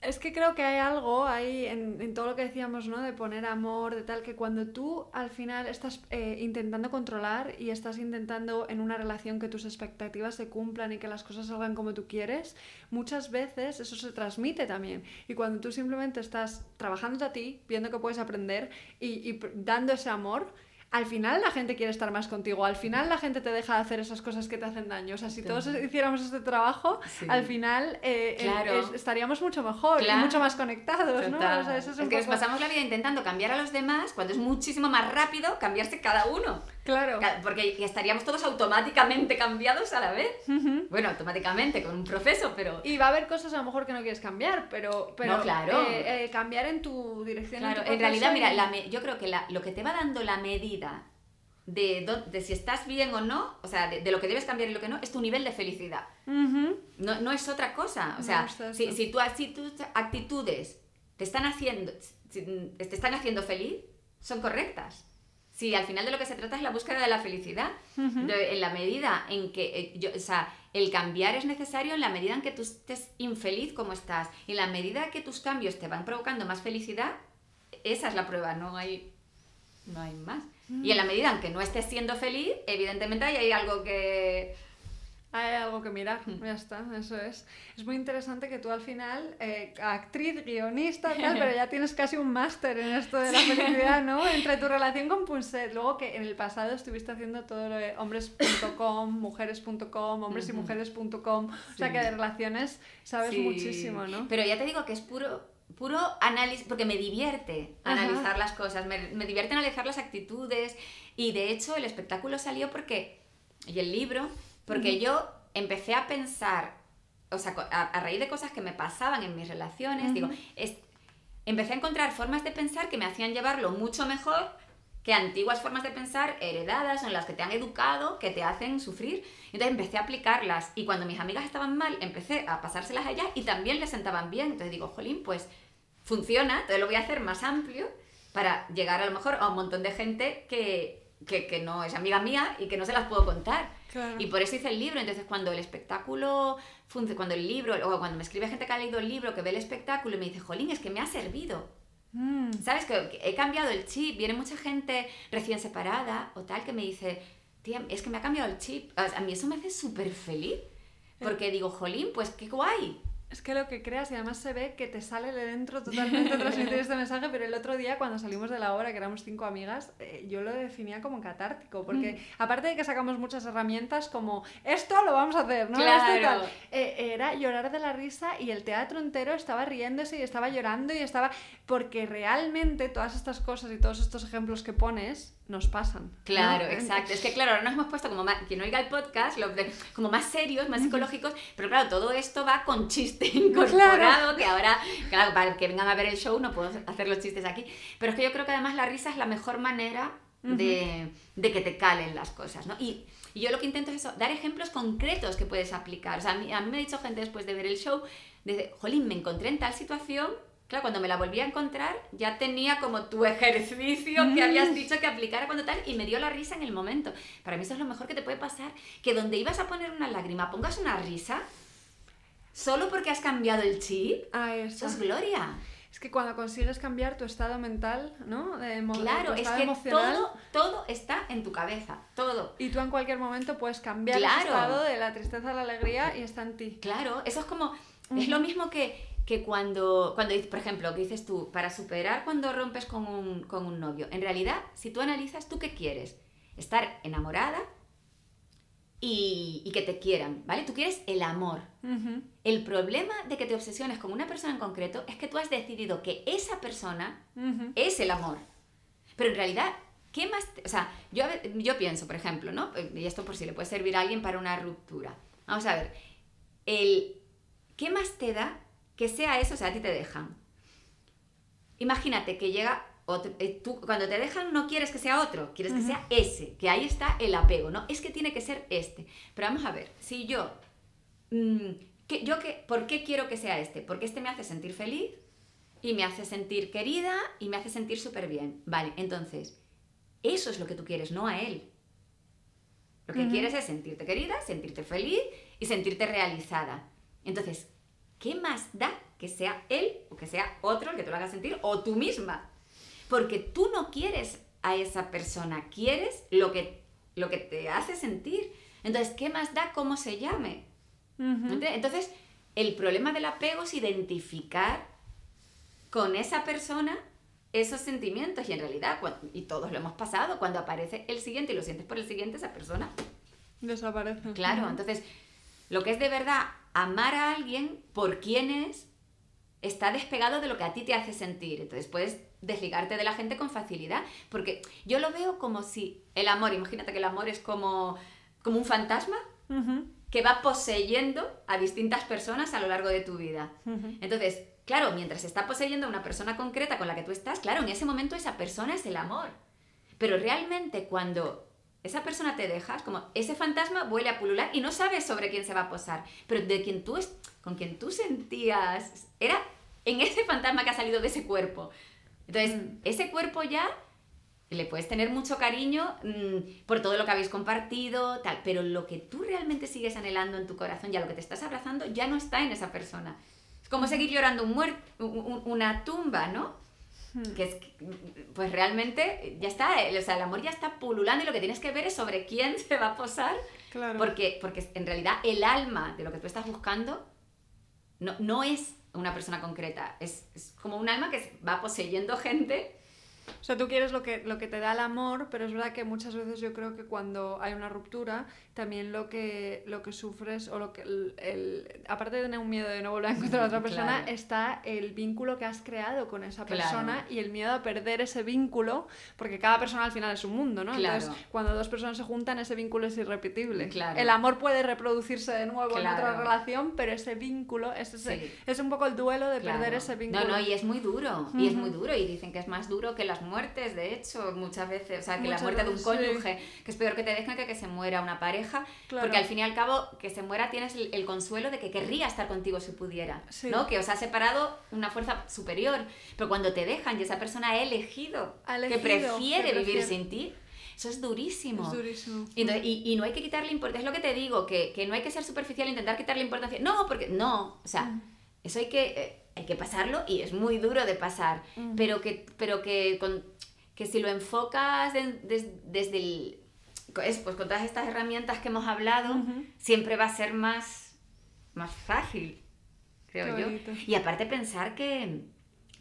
Es que creo que hay algo ahí en, en todo lo que decíamos, ¿no? De poner amor, de tal, que cuando tú al final estás eh, intentando controlar y estás intentando en una relación que tus expectativas se cumplan y que las cosas salgan como tú quieres, muchas veces eso se transmite también. Y cuando tú simplemente estás trabajando a ti, viendo que puedes aprender y, y dando ese amor, al final la gente quiere estar más contigo, al final la gente te deja de hacer esas cosas que te hacen daño. O sea, si todos hiciéramos este trabajo,
Sí.
al final eh, eh,
Claro.
es- estaríamos mucho mejor y mucho más conectados, ¿no? O sea, eso es,
que nos pasamos la vida intentando cambiar a los demás cuando es muchísimo más rápido cambiarse cada uno.
Claro.
Porque estaríamos todos automáticamente cambiados a la vez. Bueno, automáticamente, con un proceso, pero...
Y va a haber cosas a lo mejor que no quieres cambiar, pero, pero
No, claro.
eh, eh, cambiar en tu dirección.
Claro,
tu
en realidad, mira, la me- yo creo que la- lo que te va dando la medida de, do- de si estás bien o no, o sea, de, de lo que debes cambiar y lo que no, es tu nivel de felicidad. No, no es otra cosa. O sea, si, si, tu- si tus actitudes te están haciendo, te están haciendo feliz, son correctas. Si al final de lo que se trata es la búsqueda de la felicidad, de- en la medida en que, eh, yo, o sea, el cambiar es necesario en la medida en que tú estés infeliz como estás, y en la medida que tus cambios te van provocando más felicidad, esa es la prueba, no hay, no hay más. Y en la medida en que no estés siendo feliz, evidentemente ahí hay algo que...
Hay algo que mirar,
Hmm.
ya está, eso es. Es muy interesante que tú al final, eh, actriz, guionista, *laughs* tal, pero ya tienes casi un máster en esto de la felicidad, ¿no? *laughs* Entre tu relación con Punset, luego que en el pasado estuviste haciendo todo lo de hombres.com, *laughs* mujeres.com, hombres y mujeres.com, o sea que de relaciones sabes
Sí,
muchísimo, ¿no?
Pero ya te digo que es puro, puro análisis, porque me divierte
Ajá.
analizar las cosas, me, me divierte analizar las actitudes y de hecho el espectáculo salió porque, y el libro, porque yo empecé a pensar o sea, a, raíz de cosas que me pasaban en mis relaciones, digo, es, empecé a encontrar formas de pensar que me hacían llevarlo mucho mejor que antiguas formas de pensar heredadas en las que te han educado, que te hacen sufrir. Entonces empecé a aplicarlas y cuando mis amigas estaban mal, empecé a pasárselas a ellas y también les sentaban bien. Entonces digo, jolín, pues funciona, entonces lo voy a hacer más amplio para llegar a lo mejor a un montón de gente que, que, no es amiga mía y que no se las puedo contar. Y por eso hice el libro. Entonces, cuando el espectáculo, cuando el libro, o cuando me escribe gente que ha leído el libro, que ve el espectáculo y me dice, Jolín, es que me ha servido. Mm. ¿Sabes? Que, he cambiado el chip. Viene mucha gente recién separada o tal que me dice, tía, es que me ha cambiado el chip. A mí eso me hace súper feliz. Porque digo, Jolín, pues qué guay.
Es que lo que creas y además se ve que te sale de dentro totalmente transmitir este *laughs* mensaje, pero el otro día cuando salimos de la obra, que éramos cinco amigas, eh, yo lo definía como catártico, porque mm. aparte de que sacamos muchas herramientas como esto lo vamos a hacer, ¿no?
Claro.
Eh, era llorar de la risa y el teatro entero estaba riéndose y estaba llorando y estaba... porque realmente todas estas cosas y todos estos ejemplos que pones nos pasan.
Claro, exacto. Es que claro, ahora nos hemos puesto como más, quien oiga el podcast, como más serios, más psicológicos, pero claro, todo esto va con chiste *laughs* incorporado, que ahora, claro, para que vengan a ver el show no puedo hacer los chistes aquí, pero es que yo creo que además la risa es la mejor manera de, que te calen las cosas, ¿no? Y, yo lo que intento es eso, dar ejemplos concretos que puedes aplicar. O sea, a mí, a mí me ha dicho gente después de ver el show, dice, jolín, me encontré en tal situación Claro, cuando me la volví a encontrar, ya tenía como tu ejercicio que habías dicho que aplicara cuando tal, y me dio la risa en el momento. Para mí eso es lo mejor que te puede pasar, que donde ibas a poner una lágrima pongas una risa, solo porque has cambiado el chip,
ah, eso.
es gloria.
Es que cuando consigues cambiar tu estado mental, ¿no?
claro, es que todo, todo está en tu cabeza, todo.
Y tú en cualquier momento puedes cambiar el estado de la tristeza a la alegría y está en ti.
Claro, eso es como, es lo mismo que que cuando, cuando, por ejemplo, que dices tú, para superar cuando rompes con un, con un novio, en realidad, si tú analizas, ¿tú qué quieres? Estar enamorada y, y que te quieran, ¿vale? Tú quieres el amor. El problema de que te obsesiones con una persona en concreto es que tú has decidido que esa persona es el amor. Pero en realidad, ¿qué más? o sea, yo, yo pienso, por ejemplo, ¿no? Y esto por si le puede servir a alguien para una ruptura. Vamos a ver, el, ¿qué más te da que sea eso, o sea, a ti te dejan. Imagínate que llega, eh, tú cuando te dejan no quieres que sea otro, quieres que sea ese, que ahí está el apego, ¿no? Es que tiene que ser este. Pero vamos a ver, si yo, mm, que, yo que, ¿por qué quiero que sea este? Porque este me hace sentir feliz y me hace sentir querida y me hace sentir súper bien. Vale, entonces, eso es lo que tú quieres, no a él. Lo que quieres es sentirte querida, sentirte feliz y sentirte realizada. Entonces, ¿qué más da que sea él o que sea otro el que te lo haga sentir o tú misma? Porque tú no quieres a esa persona, quieres lo que, lo que te hace sentir. Entonces, ¿qué más da cómo se llame? Entonces, el problema del apego es identificar con esa persona esos sentimientos y en realidad, y todos lo hemos pasado, cuando aparece el siguiente y lo sientes por el siguiente, esa persona
desaparece.
Claro, entonces, lo que es de verdad amar a alguien por quien es está despegado de lo que a ti te hace sentir. Entonces puedes desligarte de la gente con facilidad. Porque yo lo veo como si el amor, imagínate que el amor es como, como un fantasma que va poseyendo a distintas personas a lo largo de tu vida. Entonces, claro, mientras está poseyendo a una persona concreta con la que tú estás, claro, en ese momento esa persona es el amor. Pero realmente cuando esa persona te dejas, como ese fantasma vuelve a pulular y no sabes sobre quién se va a posar, pero de quien tú es, con quien tú sentías, era en ese fantasma que ha salido de ese cuerpo. Entonces, mm. ese cuerpo ya le puedes tener mucho cariño mm, por todo lo que habéis compartido, tal, pero lo que tú realmente sigues anhelando en tu corazón, ya lo que te estás abrazando, ya no está en esa persona. Es como seguir llorando un muerto, una tumba, ¿no? Hmm. que es pues realmente ya está, o sea, el amor ya está pululando y lo que tienes que ver es sobre quién *laughs* se va a posar, porque, porque en realidad el alma de lo que tú estás buscando no, no es una persona concreta, es, es, como un alma que va poseyendo gente
O sea, tú quieres lo que, lo que te da el amor, pero es verdad que muchas veces yo creo que cuando hay una ruptura, también lo que, lo que sufres o lo que el, aparte de tener un miedo de no volver a encontrar a otra persona, está el vínculo que has creado con esa persona y el miedo a perder ese vínculo, porque cada persona al final es un mundo, ¿no? Entonces, cuando dos personas se juntan, ese vínculo es irrepetible. El amor puede reproducirse de nuevo en otra relación, pero ese vínculo es, es un poco el duelo de perder ese vínculo.
No, no, y es muy duro, y es muy duro, y dicen que es más duro que las muertes, de hecho, muchas veces, o sea, que la muerte de un cónyuge, que es peor que te dejen que que se muera una pareja, porque al fin y al cabo, que se muera tienes el, consuelo de que querría estar contigo si pudiera, ¿no? Que os ha separado una fuerza superior, pero cuando te dejan y esa persona ha elegido, que prefiere vivir sin ti, eso es durísimo.
Es durísimo.
Y, no hay que quitarle importancia. Es lo que te digo, que, no hay que ser superficial e intentar quitarle importancia. No, porque no. O sea, mm. Eso hay que, eh, hay que pasarlo y es muy duro de pasar. Pero que, pero que, con, que si lo enfocas desde el. pues con todas estas herramientas que hemos hablado, siempre va a ser más, más fácil, creo yo. Y aparte pensar que,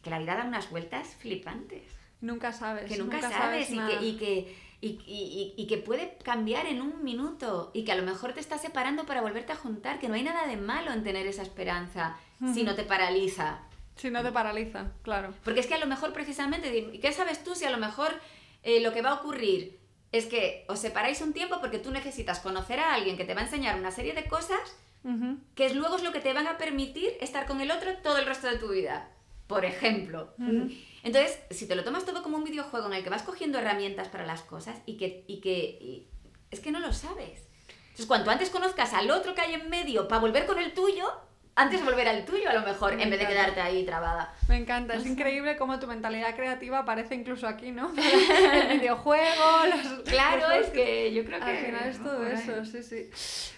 que la vida da unas vueltas flipantes.
Nunca sabes.
Que nunca, sabes, y, que, y, que, y, y, que puede cambiar en un minuto y que a lo mejor te está separando para volverte a juntar, que no hay nada de malo en tener esa esperanza si no te paraliza.
Si no te paraliza, claro.
Porque es que a lo mejor precisamente, ¿qué sabes tú si a lo mejor eh, lo que va a ocurrir es que os separáis un tiempo porque tú necesitas conocer a alguien que te va a enseñar una serie de cosas que es, luego es lo que te van a permitir estar con el otro todo el resto de tu vida? Por ejemplo. Entonces, si te lo tomas todo como un videojuego en el que vas cogiendo herramientas para las cosas y que, y que es que no lo sabes. Entonces, cuanto antes conozcas al otro que hay en medio para volver con el tuyo, antes volver al tuyo a lo mejor, en vez de quedarte ahí trabada.
Me encanta, es increíble cómo tu mentalidad creativa aparece incluso aquí, ¿no? *laughs* el videojuego, los...
Claro, es que yo creo que...
Al final es todo eso, sí, sí.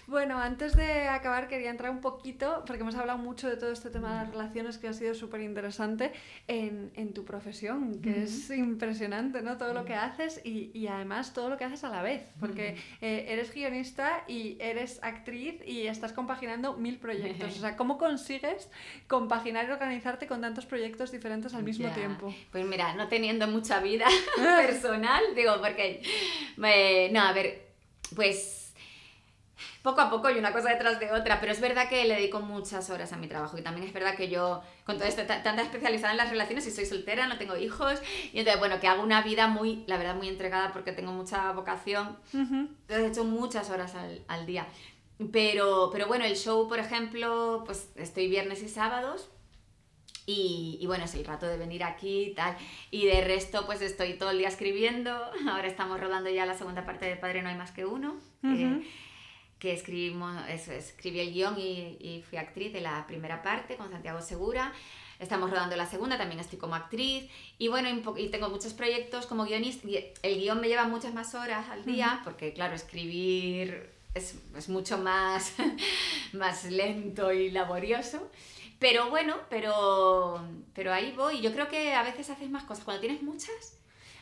Bueno, antes de acabar quería entrar un poquito, porque hemos hablado mucho de todo este tema de las relaciones que ha sido súper interesante en, en, tu profesión, que es impresionante, ¿no? Todo lo que haces y, y, además todo lo que haces a la vez, porque eh, eres guionista y eres actriz y estás compaginando mil proyectos. O sea, ¿cómo consigues compaginar y organizarte con tantos proyectos diferentes al mismo tiempo?
Pues mira, no teniendo mucha vida *laughs* personal, digo, porque... no, a ver, pues poco a poco y una cosa detrás de otra, pero es verdad que le dedico muchas horas a mi trabajo y también es verdad que yo, con todo esto, tanta especializada en las relaciones y soy soltera, no tengo hijos, y entonces, bueno, que hago una vida muy, la verdad, muy entregada porque tengo mucha vocación, entonces he hecho muchas horas al, al día. Pero, pero bueno, el show, por ejemplo, pues estoy viernes y sábados, y, y, bueno, es el rato de venir aquí y tal. Y de resto, pues estoy todo el día escribiendo. *laughs* Ahora estamos rodando ya la segunda parte de Padre No hay más que uno que escribimos, escribí el guion y, y, fui actriz de la primera parte con Santiago Segura. Estamos rodando la segunda, también estoy como actriz. Y bueno, y tengo muchos proyectos como guionista. El guion me lleva muchas más horas al día, porque claro, escribir es, es mucho más, *laughs* más lento y laborioso. Pero bueno, pero, pero ahí voy. Yo creo que a veces haces más cosas. Cuando tienes muchas,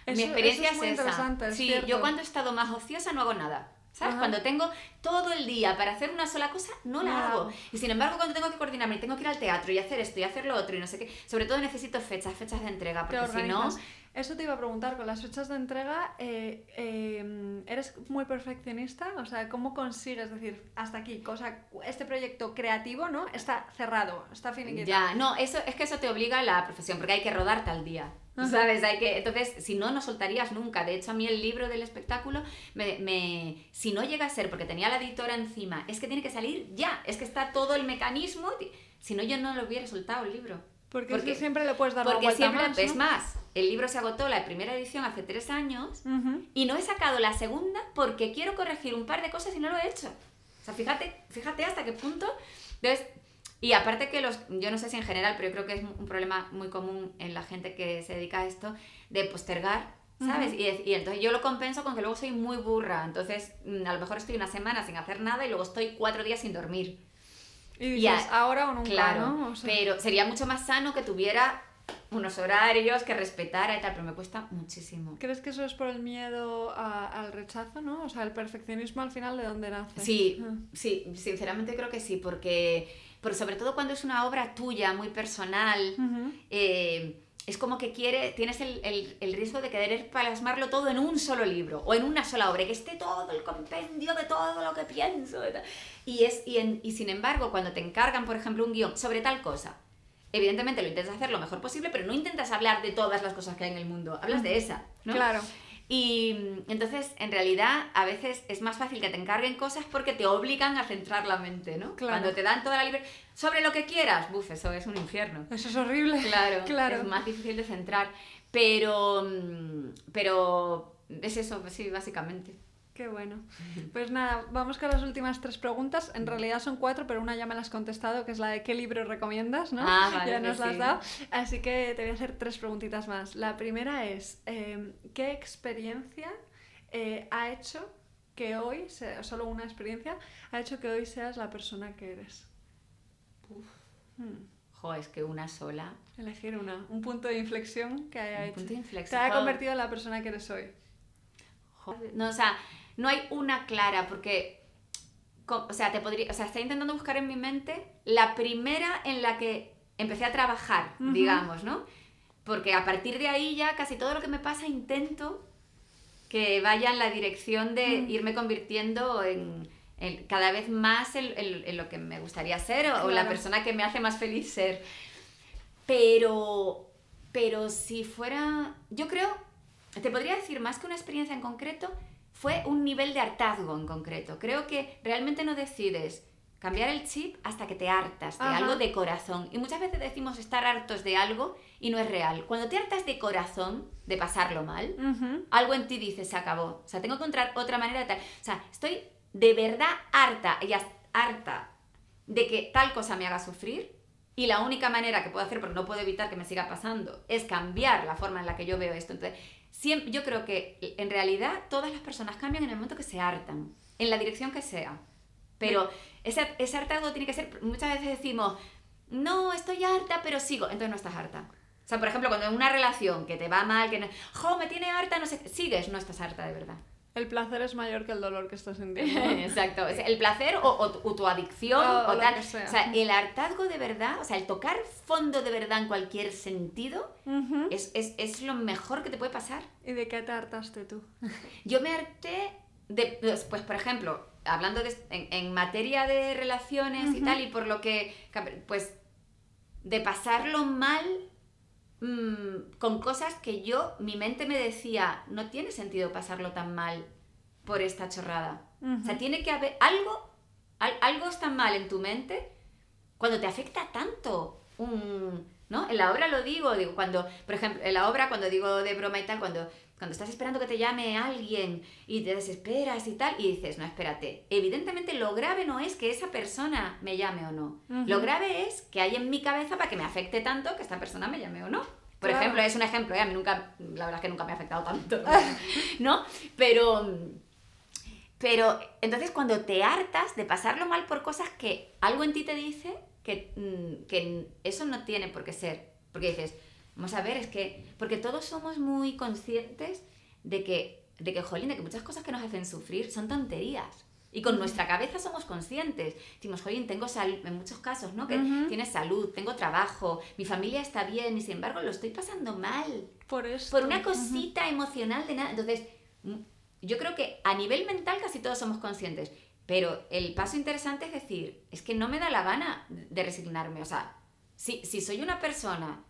mi experiencia es, esa. sí, yo cuando he estado más ociosa no hago nada. ¿Sabes? Cuando tengo todo el día para hacer una sola cosa, no la hago. Y sin embargo, cuando tengo que coordinarme y tengo que ir al teatro y hacer esto y hacer lo otro y no sé qué, sobre todo necesito fechas, fechas de entrega, porque si no...
Eso te iba a preguntar, con las fechas de entrega, eh, eh, ¿eres muy perfeccionista? O sea, ¿cómo consigues decir, hasta aquí, cosa, este proyecto creativo, ¿no? Está cerrado, está finiquitado.
Ya, no, eso, es que eso te obliga a la profesión, porque hay que rodar tal día. ¿Sabes? Hay que, entonces, si no, no soltarías nunca. De hecho, a mí el libro del espectáculo, me, me, si no llega a ser porque tenía la editora encima, es que tiene que salir ya, es que está todo el mecanismo. Si no, yo no lo hubiera soltado el libro.
Porque, siempre le puedes dar
porque
vuelta
siempre, más, Es más, el libro se agotó la primera edición hace tres años y no he sacado la segunda porque quiero corregir un par de cosas y no lo he hecho. O sea, fíjate, fíjate hasta qué punto. Entonces, y aparte que los, yo no sé si en general, pero yo creo que es un problema muy común en la gente que se dedica a esto, de postergar, ¿sabes? y, y, entonces yo lo compenso con que luego soy muy burra, entonces mm, a lo mejor estoy una semana sin hacer nada y luego estoy cuatro días sin dormir.
Y dices, ahora o nunca,
claro,
¿no?
pero sería mucho más sano que tuviera unos horarios, que respetara y tal, pero me cuesta muchísimo.
¿Crees que eso es por el miedo al rechazo, no? O sea, el perfeccionismo al final de dónde nace.
Sí, ah. sí, sinceramente creo que sí, porque, sobre todo cuando es una obra tuya, muy personal, eh, es como que quiere, tienes el, el, el, riesgo de querer plasmarlo todo en un solo libro o en una sola obra, que esté todo el compendio de todo lo que pienso. Y, es, y, en, y sin embargo, cuando te encargan, por ejemplo, un guion sobre tal cosa, evidentemente lo intentas hacer lo mejor posible, pero no intentas hablar de todas las cosas que hay en el mundo, hablas de esa. ¿no?
Claro.
Y mm, entonces, en realidad, a veces es más fácil que te encarguen cosas porque te obligan a centrar la mente, ¿no?
Claro.
Cuando te dan toda la libertad sobre lo que quieras, buf, eso es un infierno.
Eso es horrible.
Claro, *laughs*
claro.
es más difícil de centrar. Pero, mm, pero es eso, sí, básicamente.
Qué bueno. Pues nada, vamos con las últimas tres preguntas. En realidad son cuatro, pero una ya me la has contestado, que es la de qué libro recomiendas, ¿no?
Ah, vale,
ya nos
que
la has
sí.
dado. Así que te voy a hacer tres preguntitas más. La primera es, eh, ¿qué experiencia eh, ha hecho que hoy, se- solo una experiencia, ha hecho que hoy seas la persona que eres? Hmm,
Jo, es que una sola.
Elegir una, un punto de inflexión que haya
Un
hecho.
punto de
Te
inflexión.
haya
Jo,
convertido en la persona que eres hoy.
jo. No, o sea, no hay una clara porque. O sea, te podría. O sea, estoy intentando buscar en mi mente la primera en la que empecé a trabajar, digamos, ¿no? Porque a partir de ahí ya casi todo lo que me pasa intento que vaya en la dirección de
Mm.
irme convirtiendo en, en cada vez más en, en- en lo que me gustaría ser o, o la persona que me hace más feliz ser. Pero, pero si fuera, yo creo, te podría decir más que una experiencia en concreto, fue un nivel de hartazgo en concreto. Creo que realmente no decides cambiar el chip hasta que te hartas de
Ajá.
algo de corazón. Y muchas veces decimos estar hartos de algo y no es real. Cuando te hartas de corazón, de pasarlo mal, algo en ti dice, se acabó. O sea, tengo que encontrar otra manera de tal. O sea, estoy de verdad harta, y harta de que tal cosa me haga sufrir. Y la única manera que puedo hacer, porque no puedo evitar que me siga pasando, es cambiar la forma en la que yo veo esto. Entonces, siempre, yo creo que en realidad todas las personas cambian en el momento que se hartan, en la dirección que sea. Pero ese, ese hartazgo tiene que ser, muchas veces decimos, no, estoy harta, pero sigo. Entonces no estás harta. O sea, por ejemplo, cuando en una relación que te va mal, que no, jo, me tiene harta, no sé, qué", sigues, no estás harta de verdad.
El placer es mayor que el dolor que estás sintiendo. *laughs*
Exacto. O sea, el placer o, o tu, o tu adicción
O
o, tal.
sea.
O sea, el hartazgo de verdad, o sea, el tocar fondo de verdad en cualquier sentido, es, es, es lo mejor que te puede pasar.
¿Y de qué te hartaste tú? *laughs*
Yo me harté de, pues, pues, por ejemplo, hablando de, en, en materia de relaciones y tal, y por lo que, pues, de pasarlo mal mm, con cosas que yo, mi mente me decía, no tiene sentido pasarlo tan mal por esta chorrada. O sea, tiene que haber algo, al- algo está mal en tu mente cuando te afecta tanto un, ¿no? En la obra lo digo, digo, cuando, por ejemplo, en la obra cuando digo de broma y tal, cuando, cuando estás esperando que te llame alguien y te desesperas y tal, y dices, no, espérate, evidentemente lo grave no es que esa persona me llame o no, lo grave es que hay en mi cabeza para que me afecte tanto que esta persona me llame o no. Por
Claro.
ejemplo, es un ejemplo, ¿eh? a mí nunca, la verdad es que nunca me ha afectado tanto, *laughs* ¿no? Pero, pero entonces cuando te hartas de pasarlo mal por cosas que algo en ti te dice que, mm, que eso no tiene por qué ser. Porque dices, vamos a ver, es que, porque todos somos muy conscientes de que, de que, jolín, de que muchas cosas que nos hacen sufrir son tonterías. Y con nuestra cabeza somos conscientes. Decimos, jolín, tengo salud, en muchos casos, ¿no? Que
Ujú.
tienes salud, tengo trabajo, mi familia está bien y sin embargo lo estoy pasando mal
Por eso.
por una cosita emocional de nada. Entonces, mm, yo creo que a nivel mental casi todos somos conscientes, pero el paso interesante es decir, es que no me da la gana de resignarme. O sea, si, si soy una persona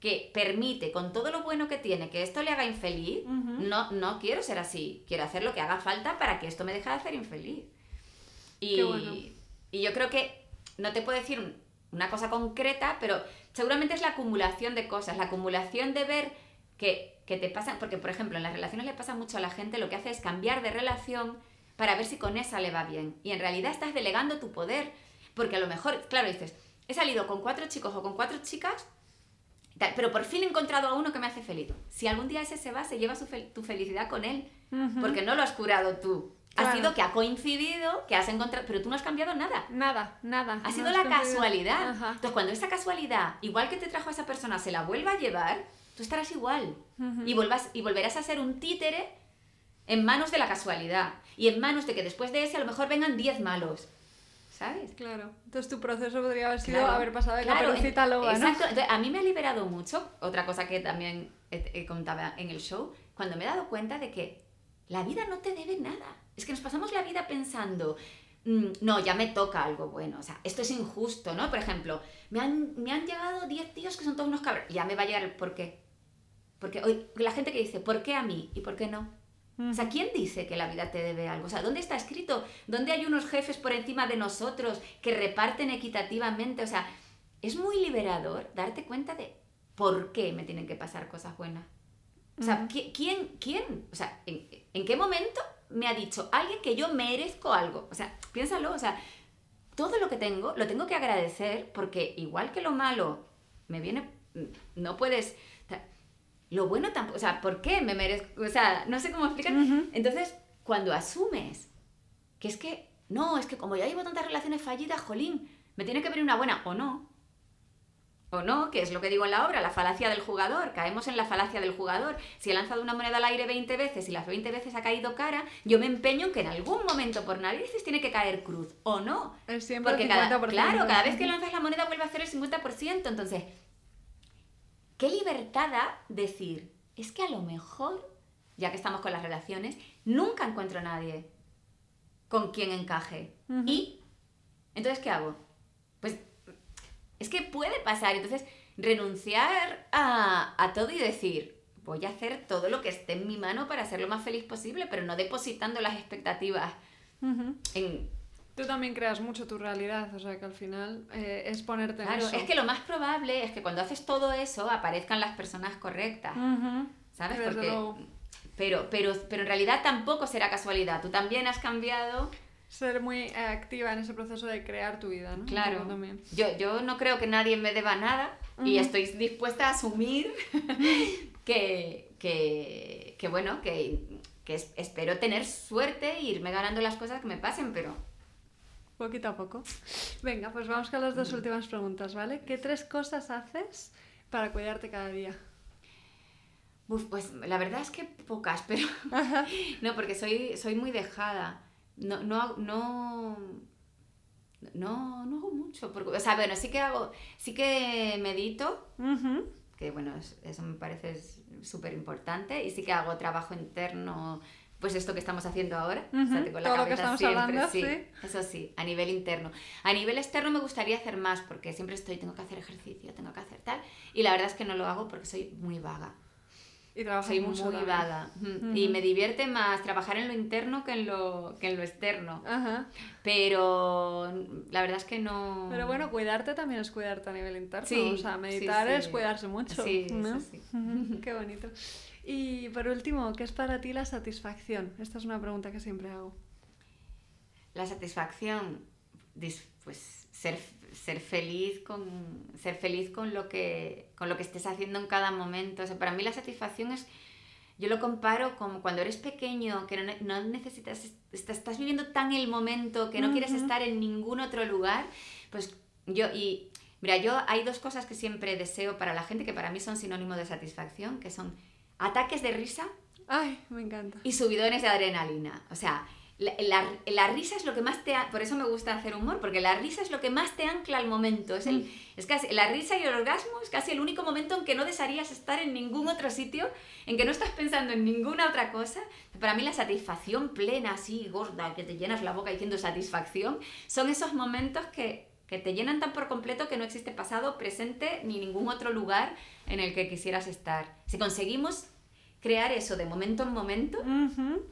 que permite con todo lo bueno que tiene que esto le haga infeliz, no, no quiero ser así. Quiero hacer lo que haga falta para que esto me deje de hacer infeliz. Y,
Qué bueno.
y yo creo que no te puedo decir un- una cosa concreta, pero seguramente es la acumulación de cosas, la acumulación de ver que, que te pasan, porque por ejemplo en las relaciones le pasa mucho a la gente, lo que hace es cambiar de relación para ver si con esa le va bien. Y en realidad estás delegando tu poder, porque a lo mejor, claro, dices, he salido con cuatro chicos o con cuatro chicas, tal, pero por fin he encontrado a uno que me hace feliz. Si algún día ese se va, se lleva su fel- tu felicidad con él, porque no lo has curado tú. Ha
Claro.
sido que ha coincidido, que has encontrado, pero tú no has cambiado nada.
Nada, nada.
Ha
no
sido la casualidad.
Ajá.
Entonces, cuando esa casualidad, igual que te trajo a esa persona, se la vuelva a llevar, tú estarás igual. Y, volvas, y volverás a ser un títere en manos de la casualidad. Y en manos de que después de ese a lo mejor vengan 10 malos. ¿Sabes?
Claro. Entonces tu proceso podría haber sido
Claro,
haber pasado de
claro,
caperucita loba, ¿no?
Exacto. Entonces, a mí me ha liberado mucho, otra cosa que también contaba en el show, cuando me he dado cuenta de que la vida no te debe nada. Es que nos pasamos la vida pensando, mm, no, ya me toca algo bueno, o sea, esto es injusto, ¿no? Por ejemplo, me han, me han llegado 10 tíos que son todos unos cabros, ya me va a llegar el por qué. Porque hoy, la gente que dice, ¿por qué a mí? ¿Y por qué no? O sea, ¿quién dice que la vida te debe algo? O sea, ¿dónde está escrito? ¿Dónde hay unos jefes por encima de nosotros que reparten equitativamente? O sea, es muy liberador darte cuenta de por qué me tienen que pasar cosas buenas. O sea,
Ujú.
¿qui- ¿quién, quién? O sea, ¿en, en qué momento me ha dicho alguien que yo merezco algo? O sea, piénsalo, o sea, todo lo que tengo lo tengo que agradecer porque igual que lo malo me viene, no puedes... Lo bueno tampoco, o sea, ¿por qué me merezco? O sea, no sé cómo explicar. Entonces, cuando asumes que es que, no, es que como ya llevo tantas relaciones fallidas, jolín, me tiene que venir una buena o no. O no, que es lo que digo en la obra, la falacia del jugador. Caemos en la falacia del jugador. Si he lanzado una moneda al aire 20 veces y las 20 veces ha caído cara, yo me empeño en que en algún momento por narices tiene que caer cruz. O no.
Es siempre
Porque
el
cada,
50%.
claro, cada vez que lanzas la moneda vuelve a hacer el 50%. Entonces, qué libertad da decir, es que a lo mejor, ya que estamos con las relaciones, nunca encuentro a nadie con quien encaje. ¿Y? Entonces, ¿qué hago? Pues es que puede pasar. Entonces, renunciar a, a todo y decir, voy a hacer todo lo que esté en mi mano para ser lo más feliz posible, pero no depositando las expectativas en,
Tú también creas mucho tu realidad, o sea que al final eh, es ponerte en
Claro,
eso.
es que lo más probable es que cuando haces todo eso aparezcan las personas correctas. ¿sabes?
Desde
Porque,
luego.
pero, pero, pero en realidad tampoco será casualidad. Tú también has cambiado.
Ser muy activa en ese proceso de crear tu vida, ¿no?
Claro.
También.
Yo, yo no creo que nadie me deba nada y estoy dispuesta a asumir *laughs* que, que, que bueno, que, que es- espero tener suerte e irme ganando las cosas que me pasen, pero
Poquito a poco. Venga, pues vamos con las dos últimas preguntas, ¿vale? ¿Qué tres cosas haces para cuidarte cada día?
uf, pues la verdad es que pocas, pero *laughs* no, porque soy, soy muy dejada. No, no, hago- no, no, no hago mucho. Porque, o sea, bueno, sí que hago, sí que medito, que bueno, es- eso me parece súper importante, y sí que hago trabajo interno, pues esto que estamos haciendo ahora. o sea, tengo la
todo lo que
cabeza
estamos
siempre,
hablando,
sí,
sí.
Eso sí, a nivel interno. A nivel externo me gustaría hacer más, porque siempre estoy, tengo que hacer ejercicio, tengo que hacer tal, y la verdad es que no lo hago porque soy muy vaga.
Y
Soy muy
también.
vaga. Ujú.
Ujú.
Y me divierte más trabajar en lo interno que en lo, que en lo externo.
Ajá.
Pero la verdad es que no.
Pero bueno, cuidarte también es cuidarte a nivel interno.
Sí,
o sea, meditar
sí.
es cuidarse mucho.
Sí,
¿no?
eso sí.
Qué bonito. Y por último, ¿qué es para ti la satisfacción? Esta es una pregunta que siempre hago.
La satisfacción, pues ser, ser feliz con ser feliz con lo que con lo que estés haciendo en cada momento. O sea, para mí la satisfacción es yo lo comparo como cuando eres pequeño, que no, ne- no necesitas, est- estás viviendo tan el momento que no quieres estar en ningún otro lugar, pues yo, y mira, yo hay dos cosas que siempre deseo para la gente que para mí son sinónimo de satisfacción, que son ataques de risa
Ay, me encanta.
y subidones de adrenalina. O sea, la, la- la risa es lo que más te... Por eso me gusta hacer humor, porque la risa es lo que más te ancla al momento. Es, el, es casi, la risa y el orgasmo es casi el único momento en que no desearías estar en ningún otro sitio, en que no estás pensando en ninguna otra cosa. Para mí la satisfacción plena, así, gorda, que te llenas la boca diciendo satisfacción, son esos momentos que, que te llenan tan por completo que no existe pasado, presente ni ningún otro lugar en el que quisieras estar. Si conseguimos crear eso de momento en momento,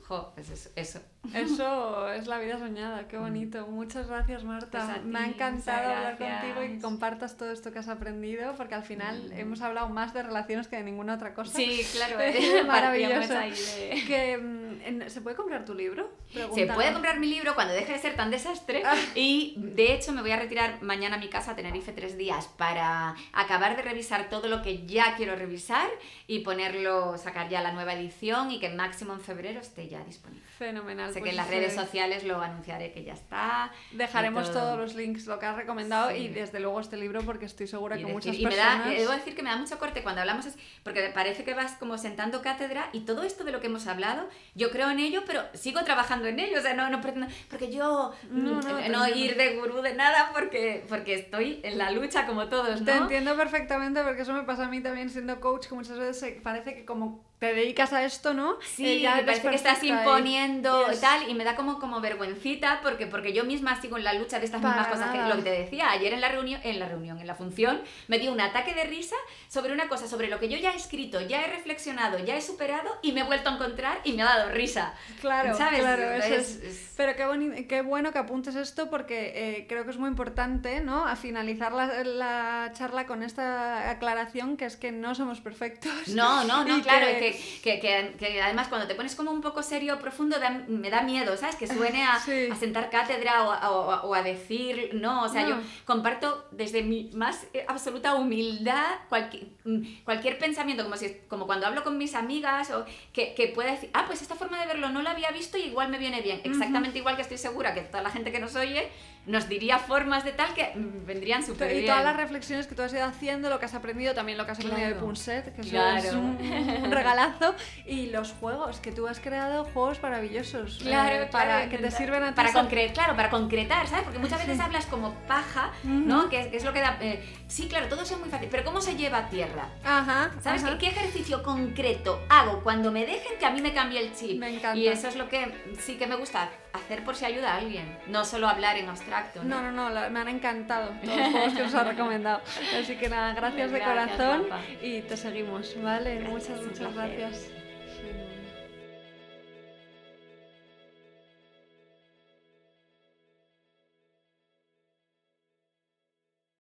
jo, pues eso, eso. *laughs*
Eso es la vida soñada, qué bonito. Muchas gracias, Marta.
Pues
Me ha encantado hablar contigo y que compartas todo esto que has aprendido, porque al final hemos hablado más de relaciones que de ninguna otra cosa.
Sí, claro, *laughs*
Es
partíamos
maravilloso.
de-
Que, mm, ¿Se puede comprar tu libro?
Se puede comprar mi libro cuando deje de ser tan desastre
Ah.
y de hecho me voy a retirar mañana a mi casa a Tenerife tres días para acabar de revisar todo lo que ya quiero revisar y ponerlo, sacar ya la nueva edición y que máximo en febrero esté ya disponible.
Fenomenal.
Sé
pues
que en las redes sociales lo anunciaré que ya está.
Dejaremos
todo.
todos los links, lo que has recomendado
Sí.
y desde luego este libro porque estoy segura
Y
que
decir-
muchas
y me
personas...
da, debo decir que me da mucho corte cuando hablamos, es- porque parece que vas como sentando cátedra y todo esto de lo que hemos hablado, yo creo en ello, pero sigo trabajando en ello, o sea, no, no pretendo, porque yo
No,
mm,
no,
no
entiendo.
ir de gurú de nada, porque, porque estoy en la lucha como todos, ¿no?
Te entiendo perfectamente porque eso me pasa a mí también siendo coach, que muchas veces parece que como te dedicas a esto, ¿no?
Sí,
Eh, ya
me parece que estás imponiendo
y
y,
es-
tal, y me da como, como vergüencita porque, porque yo misma sigo en la lucha de estas
Para
mismas cosas que
nada.
lo que te decía. Ayer en la reunión, en la reunión, en la función, me dio un ataque de risa sobre una cosa, sobre lo que yo ya he escrito, ya he reflexionado, ya he superado y me he vuelto a encontrar y me ha dado risa.
Claro,
¿Sabes?
claro, eso
Es-
es-
es-
Pero qué, boni- qué bueno que apuntes esto porque eh, creo que es muy importante, ¿no? A finalizar la, la charla con esta aclaración que es que no somos perfectos.
No, no, no, *laughs* claro,
que-
que, que, que- que además cuando te pones como un poco serio profundo da- me da miedo, ¿sabes? Que suene a, *laughs*
Sí.
a sentar cátedra o, a- o o a decir, no, o sea,
No.
yo comparto desde mi más eh, absoluta humildad cualquier, mm, cualquier pensamiento, como, si, como cuando hablo con mis amigas o que, que pueda decir, ah, pues esta forma de verlo no la había visto y igual me viene bien, exactamente igual que estoy segura que toda la gente que nos oye nos diría formas de tal que mm, vendrían súper
Y
bien.
todas las reflexiones que tú has ido haciendo, lo que has aprendido, también lo que has aprendido de
Claro.
Punset, que
Claro.
es un, un *laughs* regalazo, y los juegos, que tú has creado juegos maravillosos
Claro,
eh, para
claro,
que te sirven a ti.
para concretar, claro, para concretar, ¿sabes? Porque muchas veces hablas como paja, ¿no? Que es, que es lo que da. eh, sí, claro, todo eso es muy fácil, pero ¿cómo se lleva a tierra?
Ajá,
¿Sabes?
ajá.
¿Qué, qué ejercicio concreto hago cuando me dejen que a mí me cambie el chip?
Me encanta.
Y eso es lo que sí que me gusta hacer por si ayuda a alguien, no solo hablar en abstracto.
No,
¿no?
no, no, la- me han encantado todos los juegos que nos has recomendado. *laughs* Así que nada, gracias de
Gracias,
corazón
guapa.
y te seguimos, ¿vale?
Gracias,
muchas, muchas
placer.
Gracias.